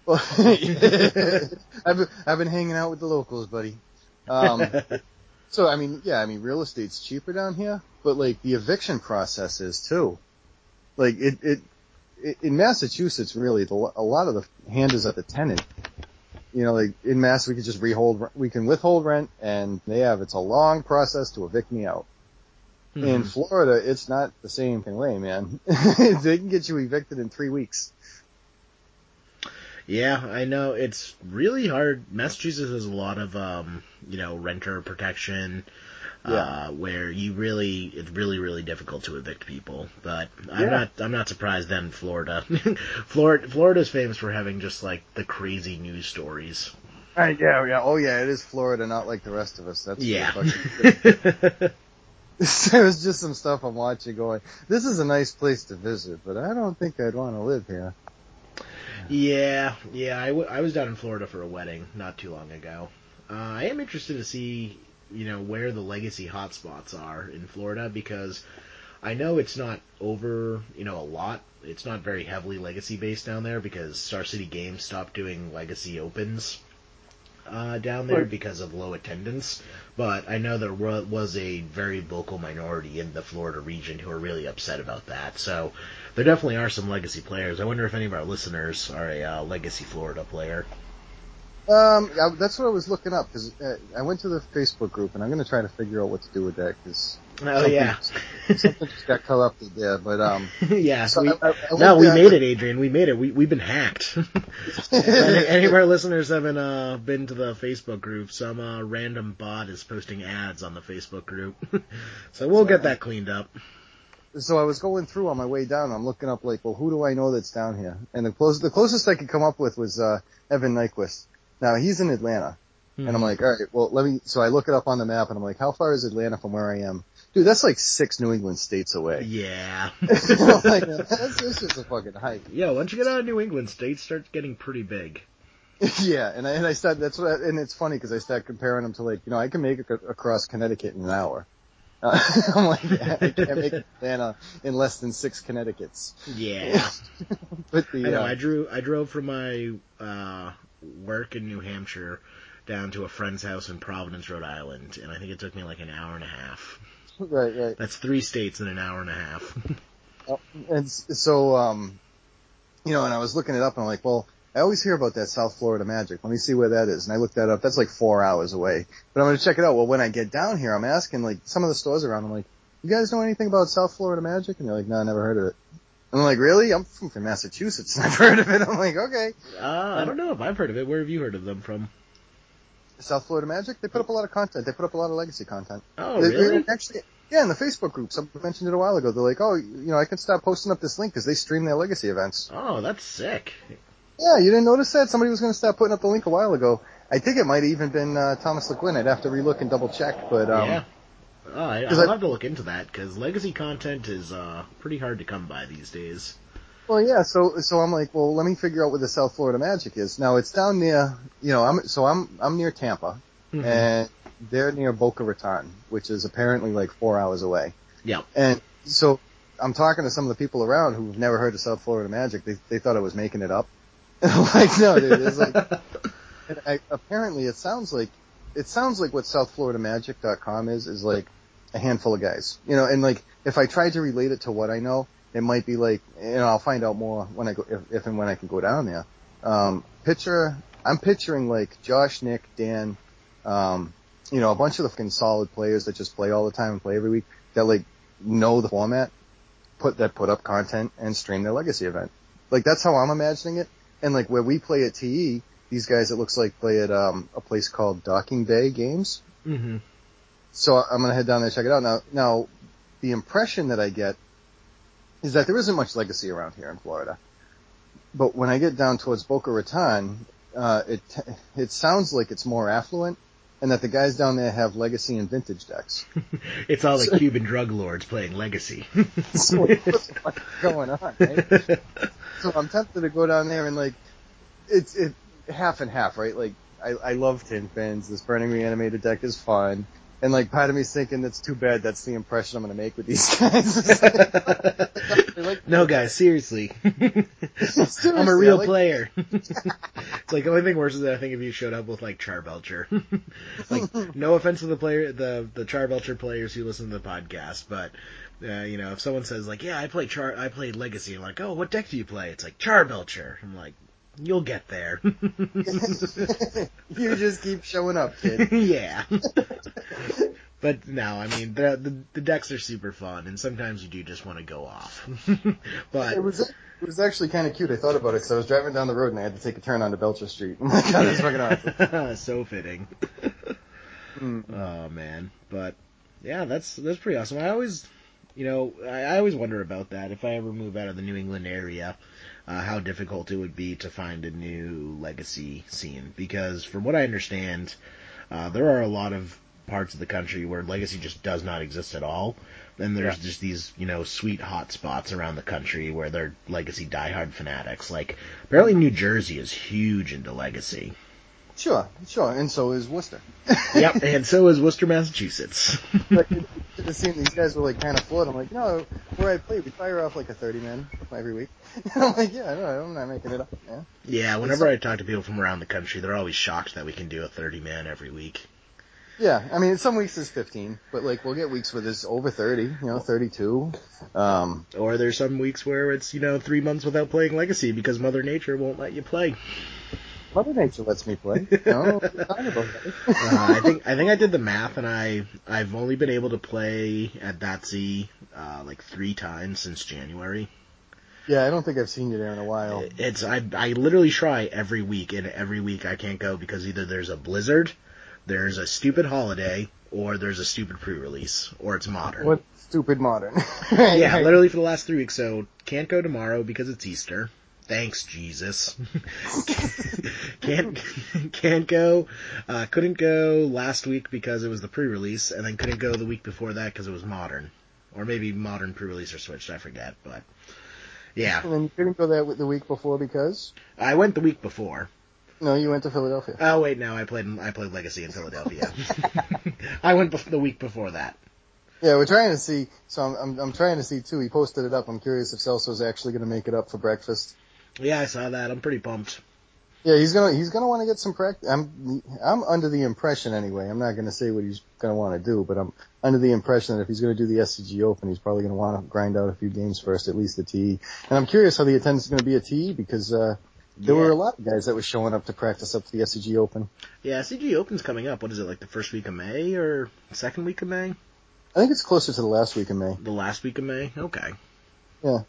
Well, I've been, I've been hanging out with the locals, buddy. Um, so I mean, yeah, I mean, real estate's cheaper down here, but like the eviction process is too. Like it, it, it in Massachusetts, really, the, a lot of the hand is at the tenant. You know, like in Mass, we can just rehold, we can withhold rent, and they have it's a long process to evict me out. In Mhm. Florida, it's not the same thing way, man. they can get you evicted in three weeks. Yeah, I know it's really hard. Massachusetts has a lot of um, you know, renter protection. Uh, where you really, it's really, really difficult to evict people. But I'm Yeah. not, I'm not surprised then Florida. Florida, Florida's famous for having just like the crazy news stories. Right, yeah, yeah. Oh, yeah, it is Florida, not like the rest of us. That's Yeah. fucking- was just some stuff I'm watching going, this is a nice place to visit, but I don't think I'd want to live here. Yeah, yeah. I, w- I was down in Florida for a wedding not too long ago. Uh, I am interested to see, you know, where the legacy hotspots are in Florida because I know it's not over, you know, a lot. It's not very heavily legacy based down there because Star City Games stopped doing legacy opens uh, down there because of low attendance. But I know there was a very vocal minority in the Florida region who are really upset about that. So there definitely are some legacy players. I wonder if any of our listeners are a uh, legacy Florida player. Um, I, that's what I was looking up, because uh, I went to the Facebook group, and I'm going to try to figure out what to do with that, because Oh yeah, something just got corrupted there, but um, yeah. so we, I, I, I no, we there- made it, Adrian. We made it. We we've been hacked. any, any of our listeners haven't uh, been to the Facebook group, some uh, random bot is posting ads on the Facebook group. so we'll get that cleaned up. so I was going through on my way down. I'm looking up like, well, who do I know that's down here? And the closest, the closest I could come up with was uh, Evan Nyquist. Now he's in Atlanta, and Hmm. I'm like, all right, well, let me. So I look it up on the map, and I'm like, how far is Atlanta from where I am? Dude, that's like six New England states away. yeah, like, that's, that's just a fucking hike. yeah. Once you get out of New England, states start getting pretty big. yeah, and I, and I started. That's what. I, and it's funny because I start comparing them to like, you know, I can make it across Connecticut in an hour. Uh, I'm like, yeah, I can't make Atlanta in less than six Connecticut's. Yeah. But the I know. uh, I drew. I drove from my uh, work in New Hampshire down to a friend's house in Providence, Rhode Island, and I think it took me like an hour and a half. right, right. That's three states in an hour and a half. And so, um, you know, and I was looking it up and I'm like, well, I always hear about that South Florida Magic. Let me see where that is. And I looked that up. That's like four hours away. But I'm going to check it out. Well, when I get down here, I'm asking like some of the stores around. I'm like, you guys know anything about South Florida Magic? And they're like, no, I never heard of it. And I'm like, really? I'm from, Massachusetts and I've heard of it. I'm like, okay. uh, I don't know if I've heard of it. Where have you heard of them from? South Florida Magic? They put up a lot of content. They put up a lot of legacy content. Oh, They- really? Actually, Yeah, in the Facebook group, somebody mentioned it a while ago. They're like, oh, you know, I can stop posting up this link because they stream their legacy events. Oh, that's sick. Yeah, you didn't notice that? Somebody was going to stop putting up the link a while ago. I think it might have even been uh, Thomas LeQuinn. I'd have to relook and double check, but um, yeah. Oh, I, 'cause I'll I- have to look into that because legacy content is uh, pretty hard to come by these days. Well, yeah. So, so I'm like, well, let me figure out where the South Florida Magic is. Now it's down near, you know, I'm so I'm I'm near Tampa, Mhm. and they're near Boca Raton, which is apparently like four hours away. Yeah. And so I'm talking to some of the people around who've never heard of South Florida Magic. They they thought I was making it up. like, no, dude. It's like, I, apparently it sounds like it sounds like what SouthFloridaMagic.com is is like a handful of guys. You know, and like if I tried to relate it to what I know, it might be like, you know, I'll find out more when I go if, if and when I can go down there. Um, picture, I'm picturing like Josh, Nick, Dan, um, you know, a bunch of the fucking solid players that just play all the time and play every week that like know the format, put that put up content and stream their legacy event. Like that's how I'm imagining it. And like where we play at TE, these guys it looks like play at um a place called Docking Bay Games. hmm So I'm gonna head down there and check it out. Now now the impression that I get is that there isn't much legacy around here in Florida. But when I get down towards Boca Raton, uh, it it sounds like it's more affluent, and that the guys down there have legacy and vintage decks. It's all like Cuban drug lords playing legacy. so what the fuck is going on, right? So I'm tempted to go down there and like, it's it half and half, right? Like I I love tin fins. This Burning Reanimator deck is fun. And like part of me's thinking that's too bad. That's the impression I'm gonna make with these guys. Like, no, guys, seriously. seriously, I'm a real like- player. it's like the only thing worse is that I think if you showed up with like Charbelcher. like, no offense to the player, the the Charbelcher players who listen to the podcast, but uh, you know, if someone says like, "Yeah, I play Char, I play Legacy," I'm like, "Oh, what deck do you play?" It's like Charbelcher. I'm like, "You'll get there." you just keep showing up, kid. yeah. But no, I mean the, the the decks are super fun, and sometimes you do just want to go off. but It was it was actually kind of cute. I thought about it because I was driving down the road and I had to take a turn onto Belcher Street. Oh my god, it's fucking awesome. so fitting. Mm. Oh man, but yeah, that's that's pretty awesome. I always, you know, I, I always wonder about that. If I ever move out of the New England area, uh, how difficult it would be to find a new legacy scene. Because from what I understand, uh, there are a lot of parts of the country where legacy just does not exist at all. And there's Yeah. just these, you know, sweet hot spots around the country where they're legacy diehard fanatics. Like apparently New Jersey is huge into legacy. Sure, sure, and so is Worcester. yep, and so is Worcester, Massachusetts. like, you should have these guys were like kind of flawed. I'm like, no, where I play, we fire off like a 30 man every week. And I'm like, yeah, no, I'm not making it up. Yeah. Yeah, whenever I talk to people from around the country, they're always shocked that we can do a 30 man every week. Yeah, I mean, some weeks is 15, but like we'll get weeks where there's over 30, you know, 32. Um, Or there's some weeks where it's, you know, three months without playing Legacy because Mother Nature won't let you play. Mother Nature lets me play. You know, what are you talking about. Uh, I think I think I did the math and I I've only been able to play at Batsy uh, like three times since January. yeah, I don't think I've seen you there in a while. It's I I literally try every week and every week I can't go because either there's a blizzard, there's a stupid holiday, or there's a stupid pre-release, or it's modern. What stupid modern? Yeah, literally for the last three weeks. So can't go tomorrow because it's Easter. Thanks, Jesus. can't can't go. Uh, couldn't go last week because it was the pre-release, and then couldn't go the week before that because it was modern, or maybe modern pre-release or switched. I forget, but yeah, And then you couldn't go that the week before because I went the week before. no, you went to Philadelphia. Oh wait, no, I played I played Legacy in Philadelphia. I went bef- the week before that. Yeah, we're trying to see. So I'm, I'm, I'm trying to see too. He posted it up. I'm curious if Celso's actually going to make it up for breakfast. Yeah, I saw that. I'm pretty pumped. Yeah, he's gonna he's gonna want to get some practice. I'm I'm under the impression anyway. I'm not gonna say what he's gonna want to do, but I'm under the impression that if he's gonna do the SCG Open, he's probably gonna want to grind out a few games first, at least the TE. And I'm curious how the attendance is gonna be at TE because uh, there Yeah. were a lot of guys that were showing up to practice up to the SCG Open. Yeah, SCG Open's coming up. What is it like the first week of May or second week of May? I think it's closer to the last week of May. The last week of May? Okay. Yeah.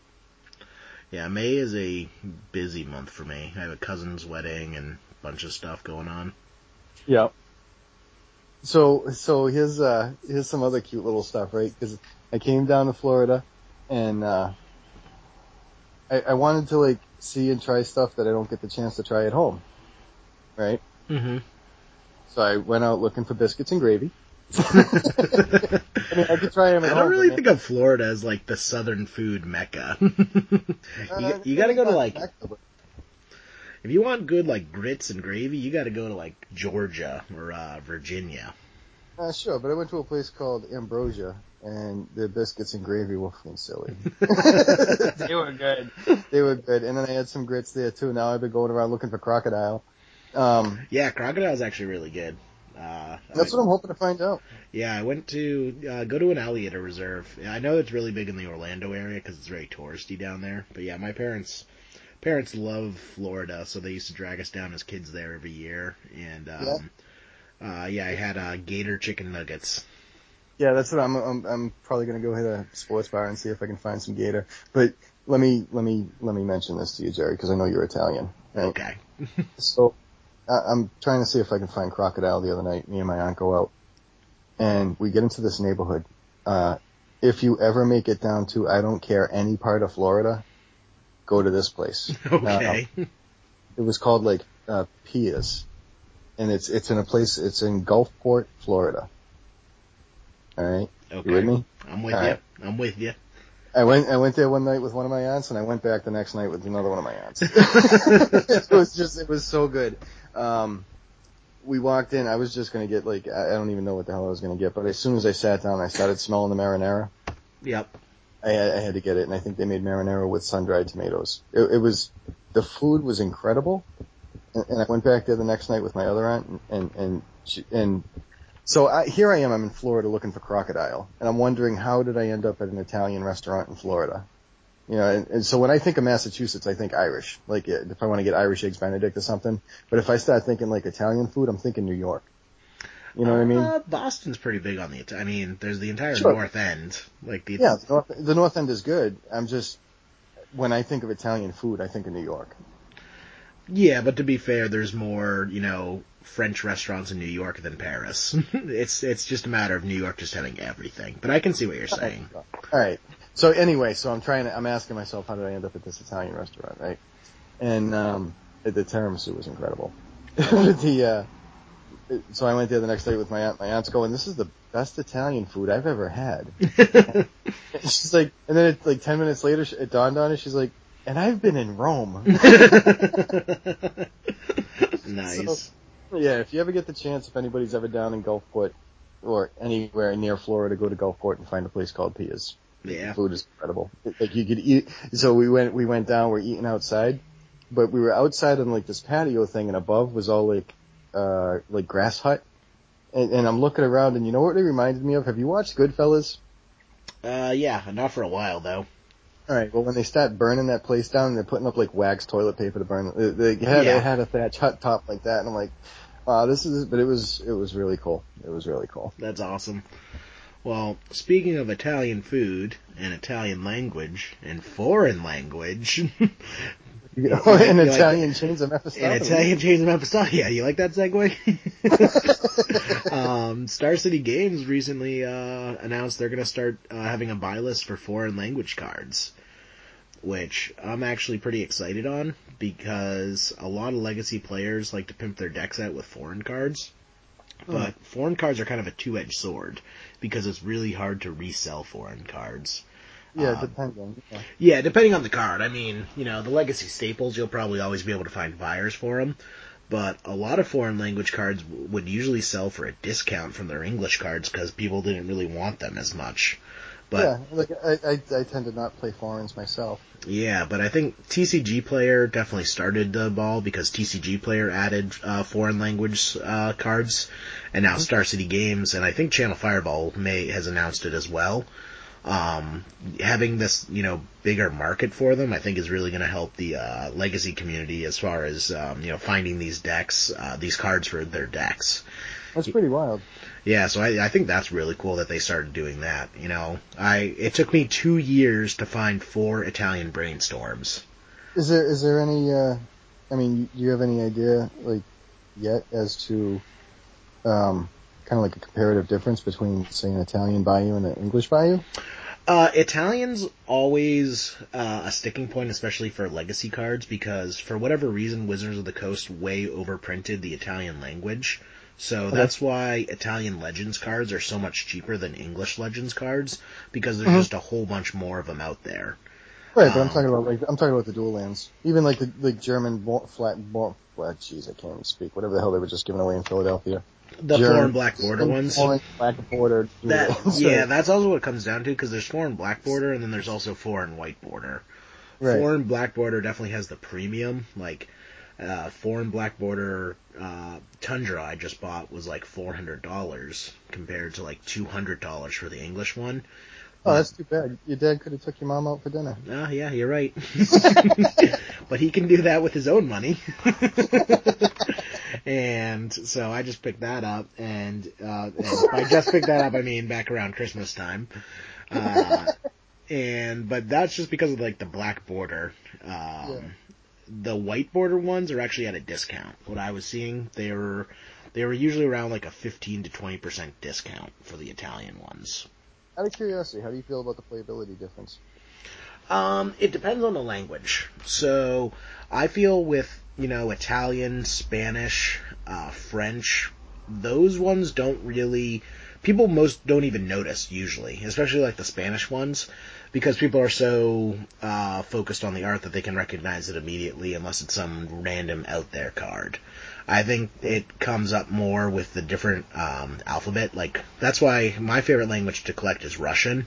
Yeah, May is a busy month for me. I have a cousin's wedding and a bunch of stuff going on. Yeah. so so here's uh here's some other cute little stuff, right? Because I came down to Florida, and uh, I, I wanted to like see and try stuff that I don't get the chance to try at home, right? Mm-hmm. So I went out looking for biscuits and gravy. I mean, I could try them I don't home. really but think of Florida as like the southern food mecca. you, Uh, you gotta go to like if you want good like grits and gravy, you gotta go to like Georgia or uh, Virginia. but- Uh, sure, but I went to a place called Ambrosia, and the biscuits and gravy were fucking silly. they were good. They were good, and then I had some grits there too. Now I've been going around looking for crocodile. Um, Yeah, crocodile is actually really good. Uh, that's I- what I'm hoping to find out. Yeah, I went to uh, go to an alligator reserve. I know it's really big in the Orlando area because it's very touristy down there. But yeah, my parents parents love Florida, so they used to drag us down as kids there every year. And um, yeah, uh, yeah I had uh, gator chicken nuggets. Yeah, that's what I'm. I'm, I'm probably gonna go hit a sports bar and see if I can find some gator. But let me let me let me mention this to you, Jerry, because I know you're Italian. Right? Okay. So I, I'm trying to see if I can find crocodile. The other night, me and my aunt go out, and we get into this neighborhood. Uh, if you ever make it down to I don't care any part of Florida, go to this place. Okay. It was called like uh, Pia's, and it's it's in a place. It's in Gulfport, Florida. All right, okay. you with me? I'm with All you. right. I'm with you. I went I went there one night with one of my aunts, and I went back the next night with another one of my aunts. it was just it was so good. Um, we walked in. I was just gonna get like I don't even know what the hell I was gonna get, but as soon as I sat down, I started smelling the marinara. Yep. I had, I had to get it, and I think they made marinara with sun-dried tomatoes. It, it was the food was incredible, and, and I went back there the next night with my other aunt, and and and, she, and so I, here I am. I'm in Florida looking for crocodile, and I'm wondering how did I end up at an Italian restaurant in Florida? You know, and, and so when I think of Massachusetts, I think Irish. Like uh, if I want to get Irish eggs Benedict or something. But if I start thinking like Italian food, I'm thinking New York. You know what I mean? Uh, Boston's pretty big on the. I mean, there's the entire Sure. North End. Like the. Yeah, the North, the North End is good. I'm just when I think of Italian food, I think of New York. Yeah, but to be fair, there's more, you know, French restaurants in New York than Paris. it's it's just a matter of New York just having everything. But I can see what you're saying. All right. So anyway, so I'm trying to, I'm asking myself, how did I end up at this Italian restaurant, right? And, um, the tiramisu was incredible. the, uh, so I went there the next day with my aunt. My aunt's going, this is the best Italian food I've ever had. she's like, and then it's like 10 minutes later, it dawned on her, she's like, and I've been in Rome. nice. Yeah, if you ever get the chance, if anybody's ever down in Gulfport or anywhere near Florida, go to Gulfport and find a place called Pia's. Yeah. Food is incredible. Like you could eat. So we went, we went down. We're eating outside, but we were outside on like this patio thing, and above was all like, uh, like grass hut. And, and I'm looking around, and you know what it reminded me of? Have you watched Goodfellas? Uh, yeah, not for a while though. All right. Well, when they start burning that place down, and they're putting up like wax toilet paper to burn. They they had Yeah. it had a thatch hut top like that, and I'm like, wow, this is. But it was it was really cool. It was really cool. That's awesome. Well, speaking of Italian food and Italian language and foreign language, You know, You like- in like Italian chains of in Mephistopheles. Italian chains of Mephistopheles, yeah, you like that segue? um, Star City Games recently uh, announced they're going to start uh, having a buy list for foreign language cards, which I'm actually pretty excited on because a lot of legacy players like to pimp their decks out with foreign cards. But foreign cards are kind of a two-edged sword because it's really hard to resell foreign cards. Yeah, Um, depending. Yeah. Yeah, depending on the card. I mean, you know, the legacy staples, you'll probably always be able to find buyers for them. But a lot of foreign language cards would usually sell for a discount from their English cards because people didn't really want them as much. But yeah, like I, I, I tend to not play foreigns myself. yeah, but I think TCG Player definitely started the ball because TCG Player added uh, foreign language uh, cards, and now Star City Games and I think Channel Fireball may has announced it as well. Um, having this you know bigger market for them, I think is really going to help the uh, legacy community as far as um, you know finding these decks, uh, these cards for their decks. That's pretty wild. Yeah, so I, I think that's really cool that they started doing that. You know, I it took me two years to find four Italian brainstorms. Is there is there any? uh I mean, do you have any idea like yet as to? Um, kind of like a comparative difference between, say, an Italian Bayou and an English Bayou? Uh, Italian's always uh, a sticking point, especially for legacy cards, because for whatever reason, Wizards of the Coast way overprinted the Italian language. So that's why Italian Legends cards are so much cheaper than English Legends cards, because there's just a whole bunch more of them out there. Right, but I'm Um, talking about like I'm talking about the dual lands. Even like the like German bo- flat bo- well, jeez, I can't even speak. Whatever the hell they were just giving away in Philadelphia. The German- foreign black border ones. Foreign black border. That yeah, that's also what it comes down to because there's foreign black border and then there's also foreign white border. Right. Foreign black border definitely has the premium. Like uh, foreign black border uh, Tundra I just bought was like four hundred dollars compared to like two hundred dollars for the English one. Oh, that's too bad. Your dad could have took your mom out for dinner. Ah, yeah, you're right. but he can do that with his own money. and so I just picked that up, and, uh, and by just picked that up, I mean back around Christmas time. Uh, and, but that's just because of like the black border. Um, Yeah. The white border ones are actually at a discount. What I was seeing, they were, they were usually around like a 15 to 20% discount for the Italian ones. Out of curiosity, how do you feel about the playability difference? Um, it depends on the language. So I feel with you know Italian, Spanish, uh, French, those ones don't really people most don't even notice usually, especially like the Spanish ones, because people are so uh, focused on the art that they can recognize it immediately unless it's some random out there card. I think it comes up more with the different um, alphabet. Like that's why my favorite language to collect is Russian.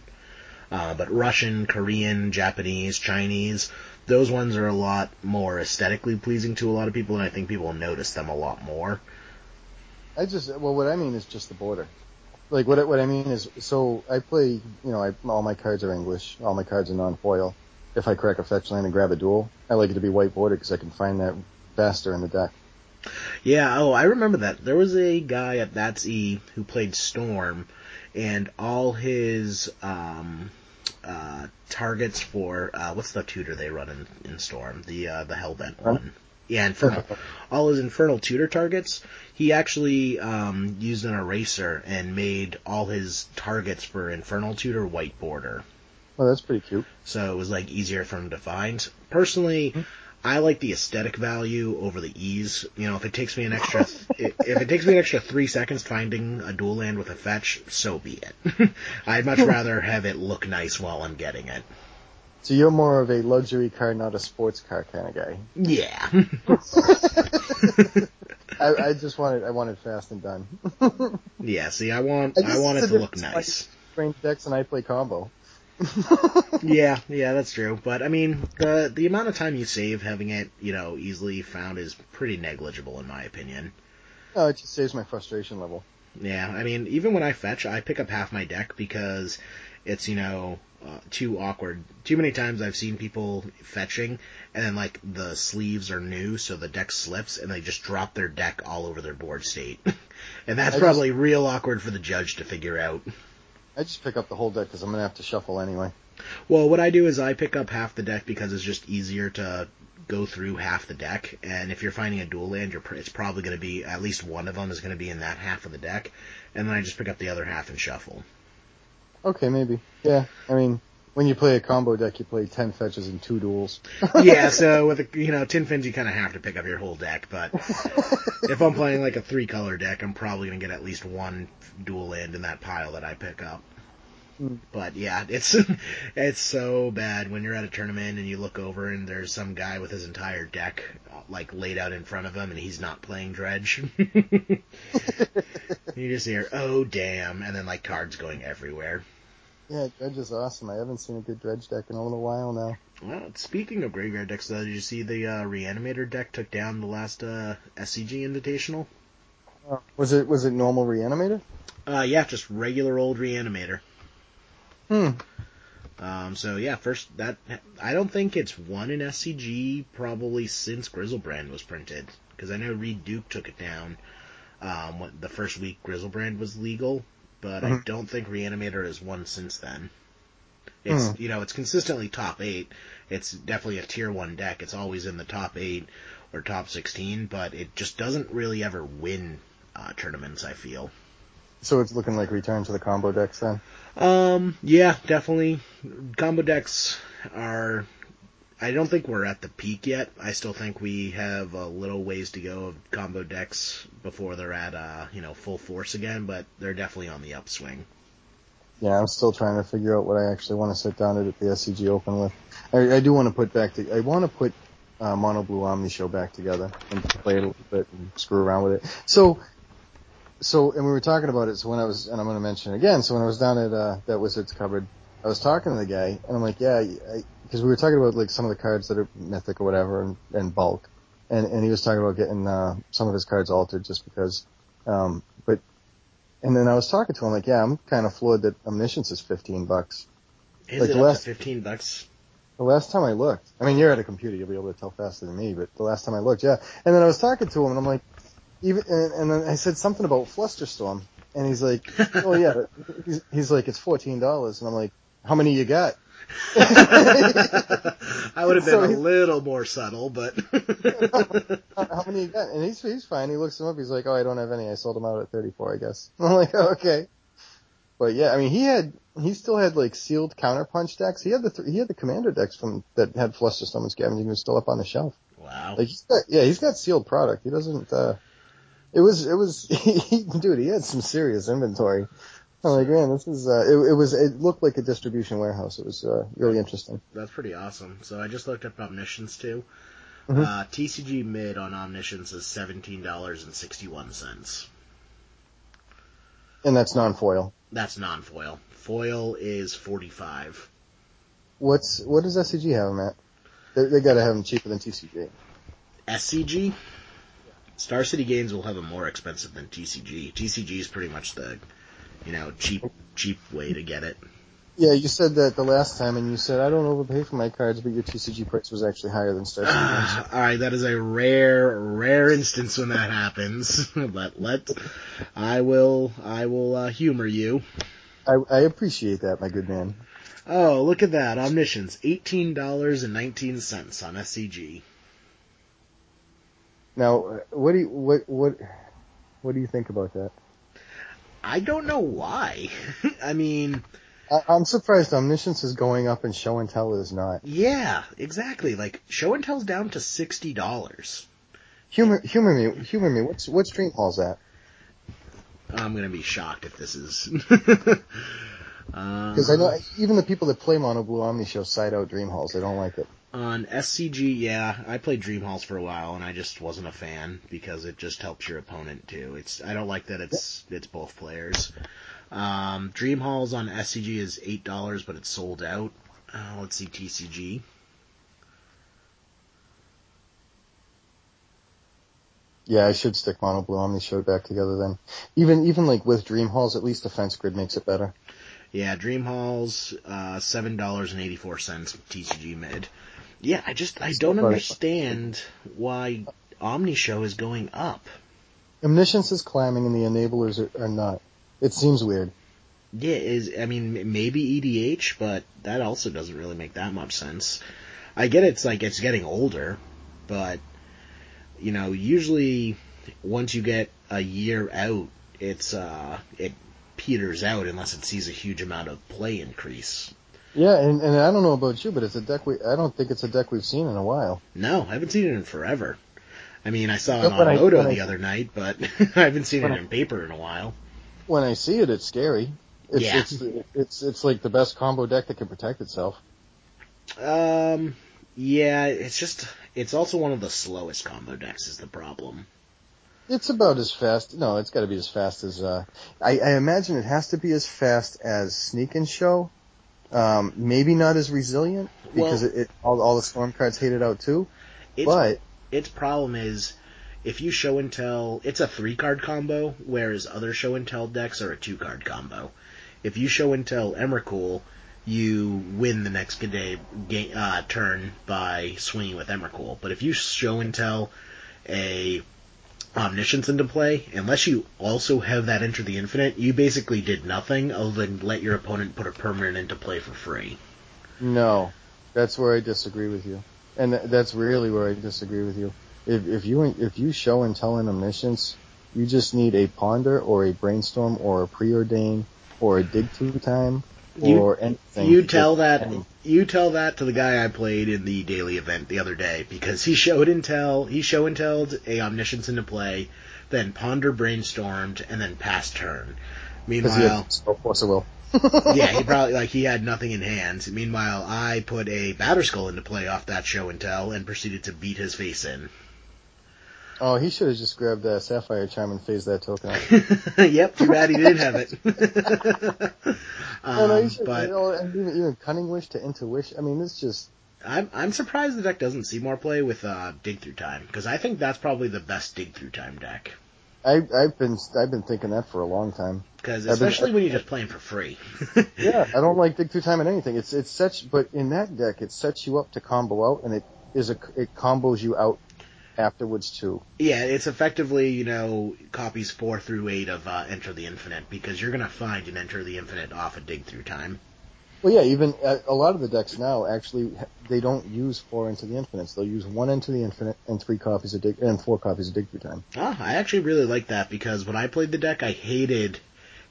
Uh, but Russian, Korean, Japanese, Chinese, those ones are a lot more aesthetically pleasing to a lot of people, and I think people notice them a lot more. I just well, what I mean is just the border. Like what I- what I mean is, so I play, you know, I, all my cards are English, all my cards are non-foil. If I crack a fetch land and grab a dual, I like it to be white border because I can find that faster in the deck. Yeah, oh, I remember that. There was a guy at That's E who played Storm, and all his um, uh, targets for uh, what's the tutor they run in, in Storm? The uh, the Hellbent one. Yeah, Infernal. all his Infernal tutor targets, he actually um, used an eraser and made all his targets for Infernal tutor white border. Oh, that's pretty cute. so it was like easier for him to find. Personally, I like the aesthetic value over the ease. You know, if it takes me an extra, if it takes me an extra three seconds finding a dual land with a fetch, so be it. I'd much rather have it look nice while I'm getting it. So you're more of a luxury car, not a sports car kind of guy. Yeah. I, I just wanted, I wanted fast and done. yeah. See, I want, I I, want it to look nice. Range decks and I play combo. Yeah, yeah, that's true. But I mean, the the amount of time you save having it, you know, easily found is pretty negligible in my opinion. Oh, it just saves my frustration level. Yeah, I mean, even when I fetch, I pick up half my deck because it's, you know, uh, too awkward. Too many times I've seen people fetching, and then, like, the sleeves are new, so the deck slips, and they just drop their deck all over their board state. and that's I just- probably real awkward for the judge to figure out. I just pick up the whole deck because I'm gonna have to shuffle anyway. Well, what I do is I pick up half the deck because it's just easier to go through half the deck, and if you're finding a dual land, you're pr- it's probably going to be, at least one of them is going to be in that half of the deck, and then I just pick up the other half and shuffle. Okay, maybe. Yeah, I mean, when you play a combo deck, you play ten fetches and two duals. yeah, so with a, you know tin fins, you kind of have to pick up your whole deck. But if I'm playing like a three color deck, I'm probably gonna get at least one dual land in that pile that I pick up. Hmm. But yeah, it's it's so bad when you're at a tournament and you look over and there's some guy with his entire deck like laid out in front of him and he's not playing dredge. you just hear oh damn, and then like cards going everywhere. Yeah, Dredge is awesome. I haven't seen a good Dredge deck in a little while now. Well, speaking of graveyard decks, though, did you see the uh, Reanimator deck took down the last uh, SCG Invitational? Was it was it normal reanimator? Uh, yeah, just regular old Reanimator. Hmm. Um, so yeah, first that I don't think it's won in SCG probably since Griselbrand was printed because I know Reid Duke took it down um, when, the first week Griselbrand was legal, but I Mhm. don't think Reanimator has won since then. It's Hmm. you know it's consistently top eight. It's definitely a tier one deck. It's always in the top eight or top sixteen, but it just doesn't really ever win uh, tournaments. I feel. So it's looking like return to the combo decks then. Um, yeah, definitely. Combo decks are. I don't think we're at the peak yet. I still think we have a little ways to go of combo decks before they're at uh, you know, full force again, but they're definitely on the upswing. Yeah, I'm still trying to figure out what I actually want to sit down at the SCG Open with. I, I do want to put back to, I want to put uh, Mono Blue Omni show back together and play it a little bit and screw around with it. So, so, and we were talking about it. So when I was, and I'm going to mention it again. So when I was down at uh, that Wizards cupboard, I was talking to the guy, and I'm like, yeah, because we were talking about like some of the cards that are mythic or whatever, and, and bulk, and and he was talking about getting uh, some of his cards altered just because. Um, but, and then I was talking to him like, yeah, I'm kind of floored that Omniscience is 15 bucks. Is Like it last- to fifteen bucks? The last time I looked, I mean, you're at a computer, you'll be able to tell faster than me, but the last time I looked, yeah. And then I was talking to him, and I'm like, even, and, and then I said something about Flusterstorm, and he's like, oh yeah, he's, he's like, it's fourteen dollars, and I'm like, how many you got? I would have been So a little more subtle, but How, many you got? And he's he's fine. He looks them up. He's like, oh, I don't have any. I sold them out at 34, I guess. I'm like, oh, okay. But yeah, I mean, he had he still had like sealed counterpunch decks. He had the th- he had the commander decks from that had Flusterstorm and Scavenging was still up on the shelf. wow. Like he's got yeah, he's got sealed product. He doesn't. uh It was it was he, dude. He had some serious inventory. I'm like, man, this is uh it, it was it looked like a distribution warehouse. It was uh, really interesting. That's pretty awesome. So I just looked up Omniscience too. Mhm. Uh, TCG mid on Omniscience is seventeen dollars and sixty one cents. And that's non-foil. That's non-foil. Foil is forty five. What's what does SCG have them at? They, they got to have them cheaper than TCG. SCG. Star City Games will have them more expensive than TCG. TCG is pretty much the, you know, cheap cheap way to get it. Yeah, you said that the last time, and you said I don't overpay for my cards, but your TCG price was actually higher than Star Games. All right, that is a rare, rare instance when that happens. but let, I will, I will uh, humor you. I, I appreciate that, my good man. Oh, look at that! Omniscience, eighteen dollars and nineteen cents on SCG. Now, uh, what do you what what what do you think about that? I don't know why. I mean, I, I'm surprised Omniscience is going up and Show and Tell is not. yeah, exactly. Like show and tell's down to sixty dollars. Humor humor me humor me. What's what's Dream Halls at? I'm gonna be shocked if this is. Because I know um, even the people that play Mono Blue Omni show side out Dream Halls. They don't like it. On SCG, yeah, I played Dream Halls for a while, and I just wasn't a fan because it just helps your opponent too. It's I don't like that it's it's both players. Um, Dream Halls on SCG is eight dollars, but it's sold out. Uh, let's see TCG. Yeah, I should stick Mono Blue on Omni show back together then. Even even like with Dream Halls, at least Defense Grid makes it better. Yeah, Dream Halls, uh, seven dollars and eighty four cents TCG mid. Yeah, I just I don't understand why Omni Show is going up. Omniscience is climbing and the enablers are, are not. It seems weird. Yeah, is I mean maybe EDH, but that also doesn't really make that much sense. I get it's like it's getting older, but you know, usually once you get a year out, it's uh it peters out unless it sees a huge amount of play increase. Yeah, and, and I don't know about you, but it's a deck we I don't think it's a deck we've seen in a while. No, I haven't seen it in forever. I mean, I saw it on I- Modo but I- the other night, but I haven't seen it I- in paper in a while. When I see it, it's scary. It's Yeah. it's it's it's like the best combo deck that can protect itself. Um, yeah, it's just it's also one of the slowest combo decks is the problem. It's about as fast. No, it's got to be as fast as. Uh, I, I imagine it has to be as fast as Sneak and Show. Um, maybe not as resilient because Well- it, it all, all the storm cards hate it out too. Its But its problem is if you show and tell, it's a three card combo, whereas other show and tell decks are a two card combo. If you show and tell Emrakul, you win the next day uh, turn by swinging with Emrakul. But if you show and tell a Omniscience into play, unless you also have that enter the infinite, you basically did nothing other than let your opponent put a permanent into play for free. no, that's where I disagree with you, and th- that's really where I disagree with you. If if you if you show and tell an omniscience, You just need a ponder or a brainstorm or a preordain or a dig through time You- or anything. You tell that any- you tell that to the guy I played in the daily event the other day because he showed and tell he show and telled a omniscience into play, then ponder brainstormed and then passed turn. Meanwhile, so force of will. yeah, he probably like he had nothing in hand. Meanwhile, I put a Batterskull into play off that show and tell and proceeded to beat his face in. Oh, he should have just grabbed that sapphire charm and phased that token out. yep, too bad he didn't have it. no, no, you Um, should. but you know, and even, even cunning wish to wish. I mean, it's just I'm I'm surprised the deck doesn't see more play with uh, dig through time because I think that's probably the best dig through time deck. I, I've been I've been thinking that for a long time. Because I've been- especially when you're just playing for free. Yeah, I don't like dig through time in anything. It's it's such, but in that deck, it sets you up to combo out, and it is a it combos you out afterwards too. Yeah, it's effectively, you know, copies four through eight of uh, Enter the Infinite because you're gonna find an Enter the Infinite off a dig through time. Well, yeah, even uh, a lot of the decks now actually they don't use four Enter the Infinites. They'll use one Enter the Infinite and three copies of dig and four copies of dig through time. Ah, I actually really like that because when I played the deck, I hated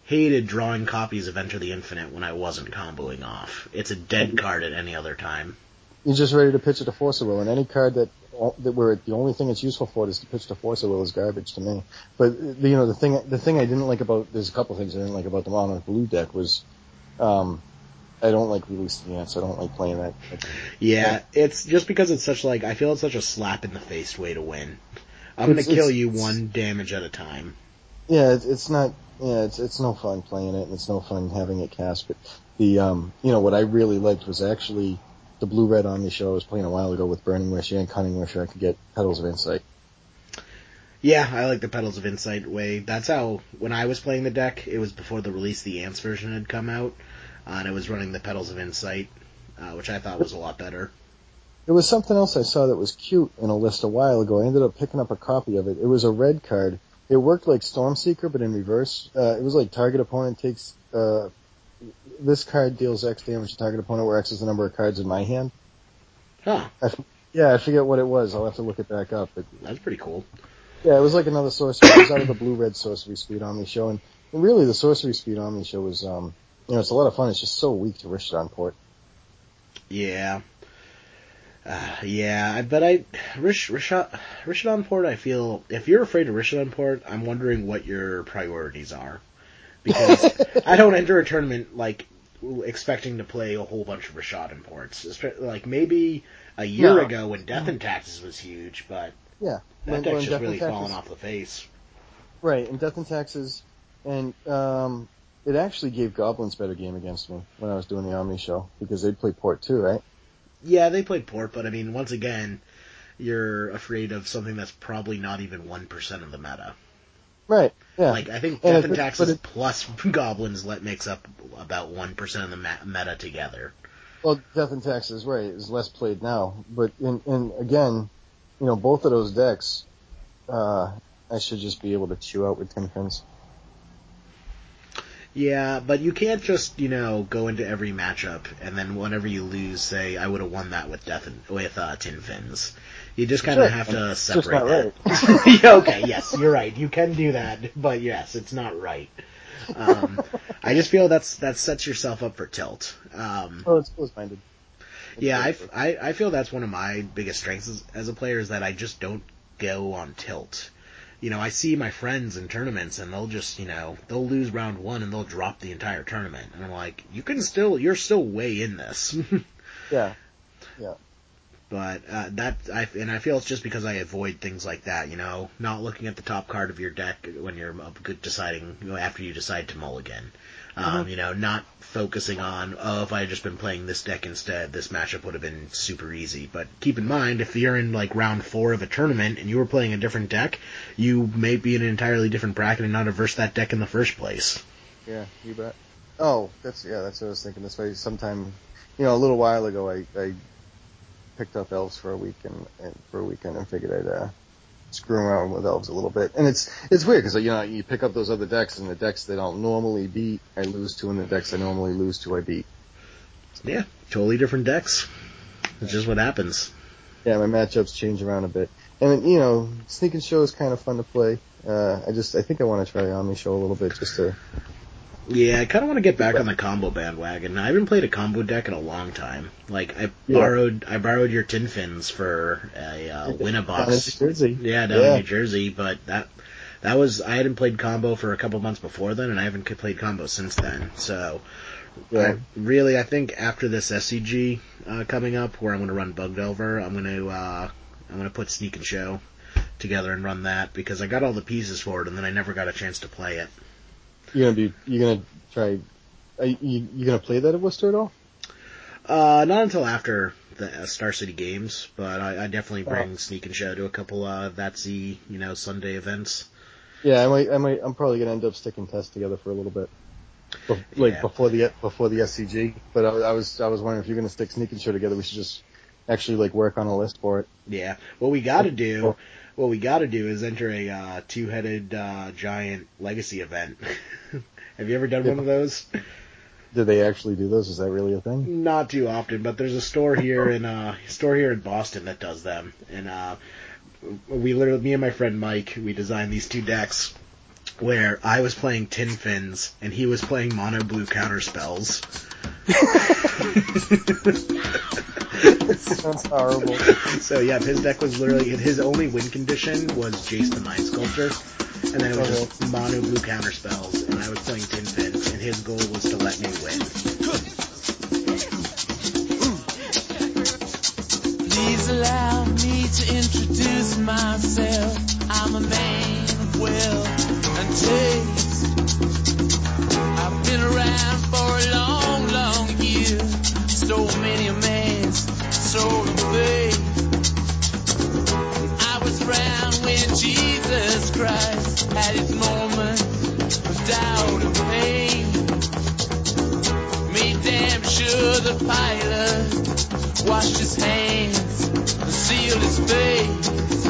hated drawing copies of Enter the Infinite when I wasn't comboing off. It's a dead card at any other time. You're just ready to pitch it to Force of Will, and any card that that where the only thing it's useful for is to pitch to Force of Will is garbage to me. But you know the thing the thing I didn't like about there's a couple things I didn't like about the mono blue deck was um I don't like release the ants. I don't like playing that. Yeah, it's just because it's such like I feel it's such a slap in the face way to win. I'm It's- gonna kill you one damage at a time. Yeah, it's, it's not. Yeah, it's it's no fun playing it, and it's no fun having it cast. But the um, you know, what I really liked was actually the blue red on the show I was playing a while ago with Burning Wish and Cunning Wish. I could get Petals of Insight. Yeah, I like the Petals of Insight way. That's how when I was playing the deck, it was before the release the Ants version had come out, uh, and it was running the Petals of Insight, uh, which I thought was a lot better. There was something else I saw that was cute in a list a while ago. I ended up picking up a copy of it. It was a red card. It worked like Stormseeker, but in reverse. Uh, it was like target opponent takes. Uh, this card deals X damage to target opponent, where X is the number of cards in my hand. Huh, Yeah, I forget what it was. I'll have to look it back up. But that's pretty cool. Yeah, it was like another sorcery. It was out of the blue red sorcery speed Omni show, and really the sorcery speed Omni show was, um, you know, it's a lot of fun. It's just so weak to Rishadan Port. Yeah. Uh, yeah, I- but I, Rish, Rishad, Rishadan Port, I feel, if you're afraid of Rishadan Port, I'm wondering what your priorities are. Because I don't enter a tournament, like, expecting to play a whole bunch of Rishadan Ports. Like, maybe a year No. ago when Death and Taxes was huge, but Yeah, that When- deck's when just Death really Taxes- fallen off the face. right. And Death and Taxes, and um, it actually gave Goblins better game against me when I was doing the Omni show because they'd play port too, right? Yeah, they played Port, but I mean, once again, you're afraid of something that's probably not even 1% of the meta. Right. Yeah. Like I think Death and Taxes plus Goblins let makes up about one percent of the meta together. Well, Death and Taxes, right, is less played now. But in, in again, you know, both of those decks, uh, I should just be able to chew out with Tin Fins. Yeah, but you can't just you know go into every matchup and then whenever you lose, say I would have won that with Death and with uh, Tin Fins. You just kind of Sure. have to It's separate just not that. Yeah, okay, yes, you're right. You can do that, but yes, it's not right. Um, I just feel that's that sets yourself up for tilt. Um, Oh, it's close-minded. Yeah, I, I, I feel that's one of my biggest strengths as, as a player is that I just don't go on tilt. You know, I see my friends in tournaments and they'll just, you know, they'll lose round one and they'll drop the entire tournament. And I'm like, you can still, you're still way in this. Yeah. But, uh, that, I, and I feel it's just because I avoid things like that, you know, not looking at the top card of your deck when you're uh, deciding, you know, after you decide to mulligan. Um, you know, not focusing on, oh, if I had just been playing this deck instead, this matchup would have been super easy. But keep in mind, if you're in like round four of a tournament and you were playing a different deck, you may be in an entirely different bracket and not have versed that deck in the first place. Yeah, you bet. Oh, that's yeah, that's what I was thinking. This way, sometime, you know, a little while ago, I, I picked up elves for a week and, and for a weekend and figured I'd uh, screw around with elves a little bit. And it's it's weird because you know you pick up those other decks and the decks they don't normally beat, I lose to, and the decks I normally lose to, I beat. Yeah, totally different decks. It's just what happens. Yeah, my matchups change around a bit. and you know, Sneak and Show is kind of fun to play. Uh, I just, I think I want to try Omni Show a little bit just to. Yeah, I kind of want to get back on the combo bandwagon. I haven't played a combo deck in a long time. Like I Yeah. borrowed, I borrowed your tin fins for a uh, win a Down in box. New Jersey. Yeah, down Yeah. in New Jersey, but that that was I hadn't played combo for a couple months before then, and I haven't played combo since then. So, Yeah. I, really, I think after this SCG uh, coming up, where I'm going to run Bug Delver, I'm going to uh, I'm going to put Sneak and Show together and run that because I got all the pieces for it, and then I never got a chance to play it. You're gonna be, you're gonna try. Are you, you gonna play that at Worcester at all? Uh, not until after the uh, Star City Games, but I, I definitely Oh. bring Sneak and Show to a couple uh, that's the you know Sunday events. Yeah, I might, I might, I'm probably gonna end up sticking tests together for a little bit, Bef- like Yeah. before the before the SCG. But I, I was, I was wondering if you're gonna stick Sneak and Show together, we should just actually like work on a list for it. Yeah. What we got to do, what we got to do is enter a uh, two-headed uh, giant legacy event. Have you ever done one of those? Did they actually do those? Is that really a thing? Not too often, but there's a store here in uh store here in Boston that does them, and uh, we literally, me and my friend Mike, we designed these two decks where I was playing Tin Fins and he was playing Mono Blue counter spells. Sounds horrible. So yeah, his deck was literally his only win condition was Jace the Mind Sculptor, and then it was just oh. mono blue counter spells, and I was playing Tin Fins, and his goal was to let me win. Please allow me to introduce myself. I'm a man of wealth and taste. I've been around for a long, long year. Stole many a man's soul of faith. I was around when Jesus Christ had his moments of doubt and pain. Made damn sure the Pilate washed his hands and sealed his face.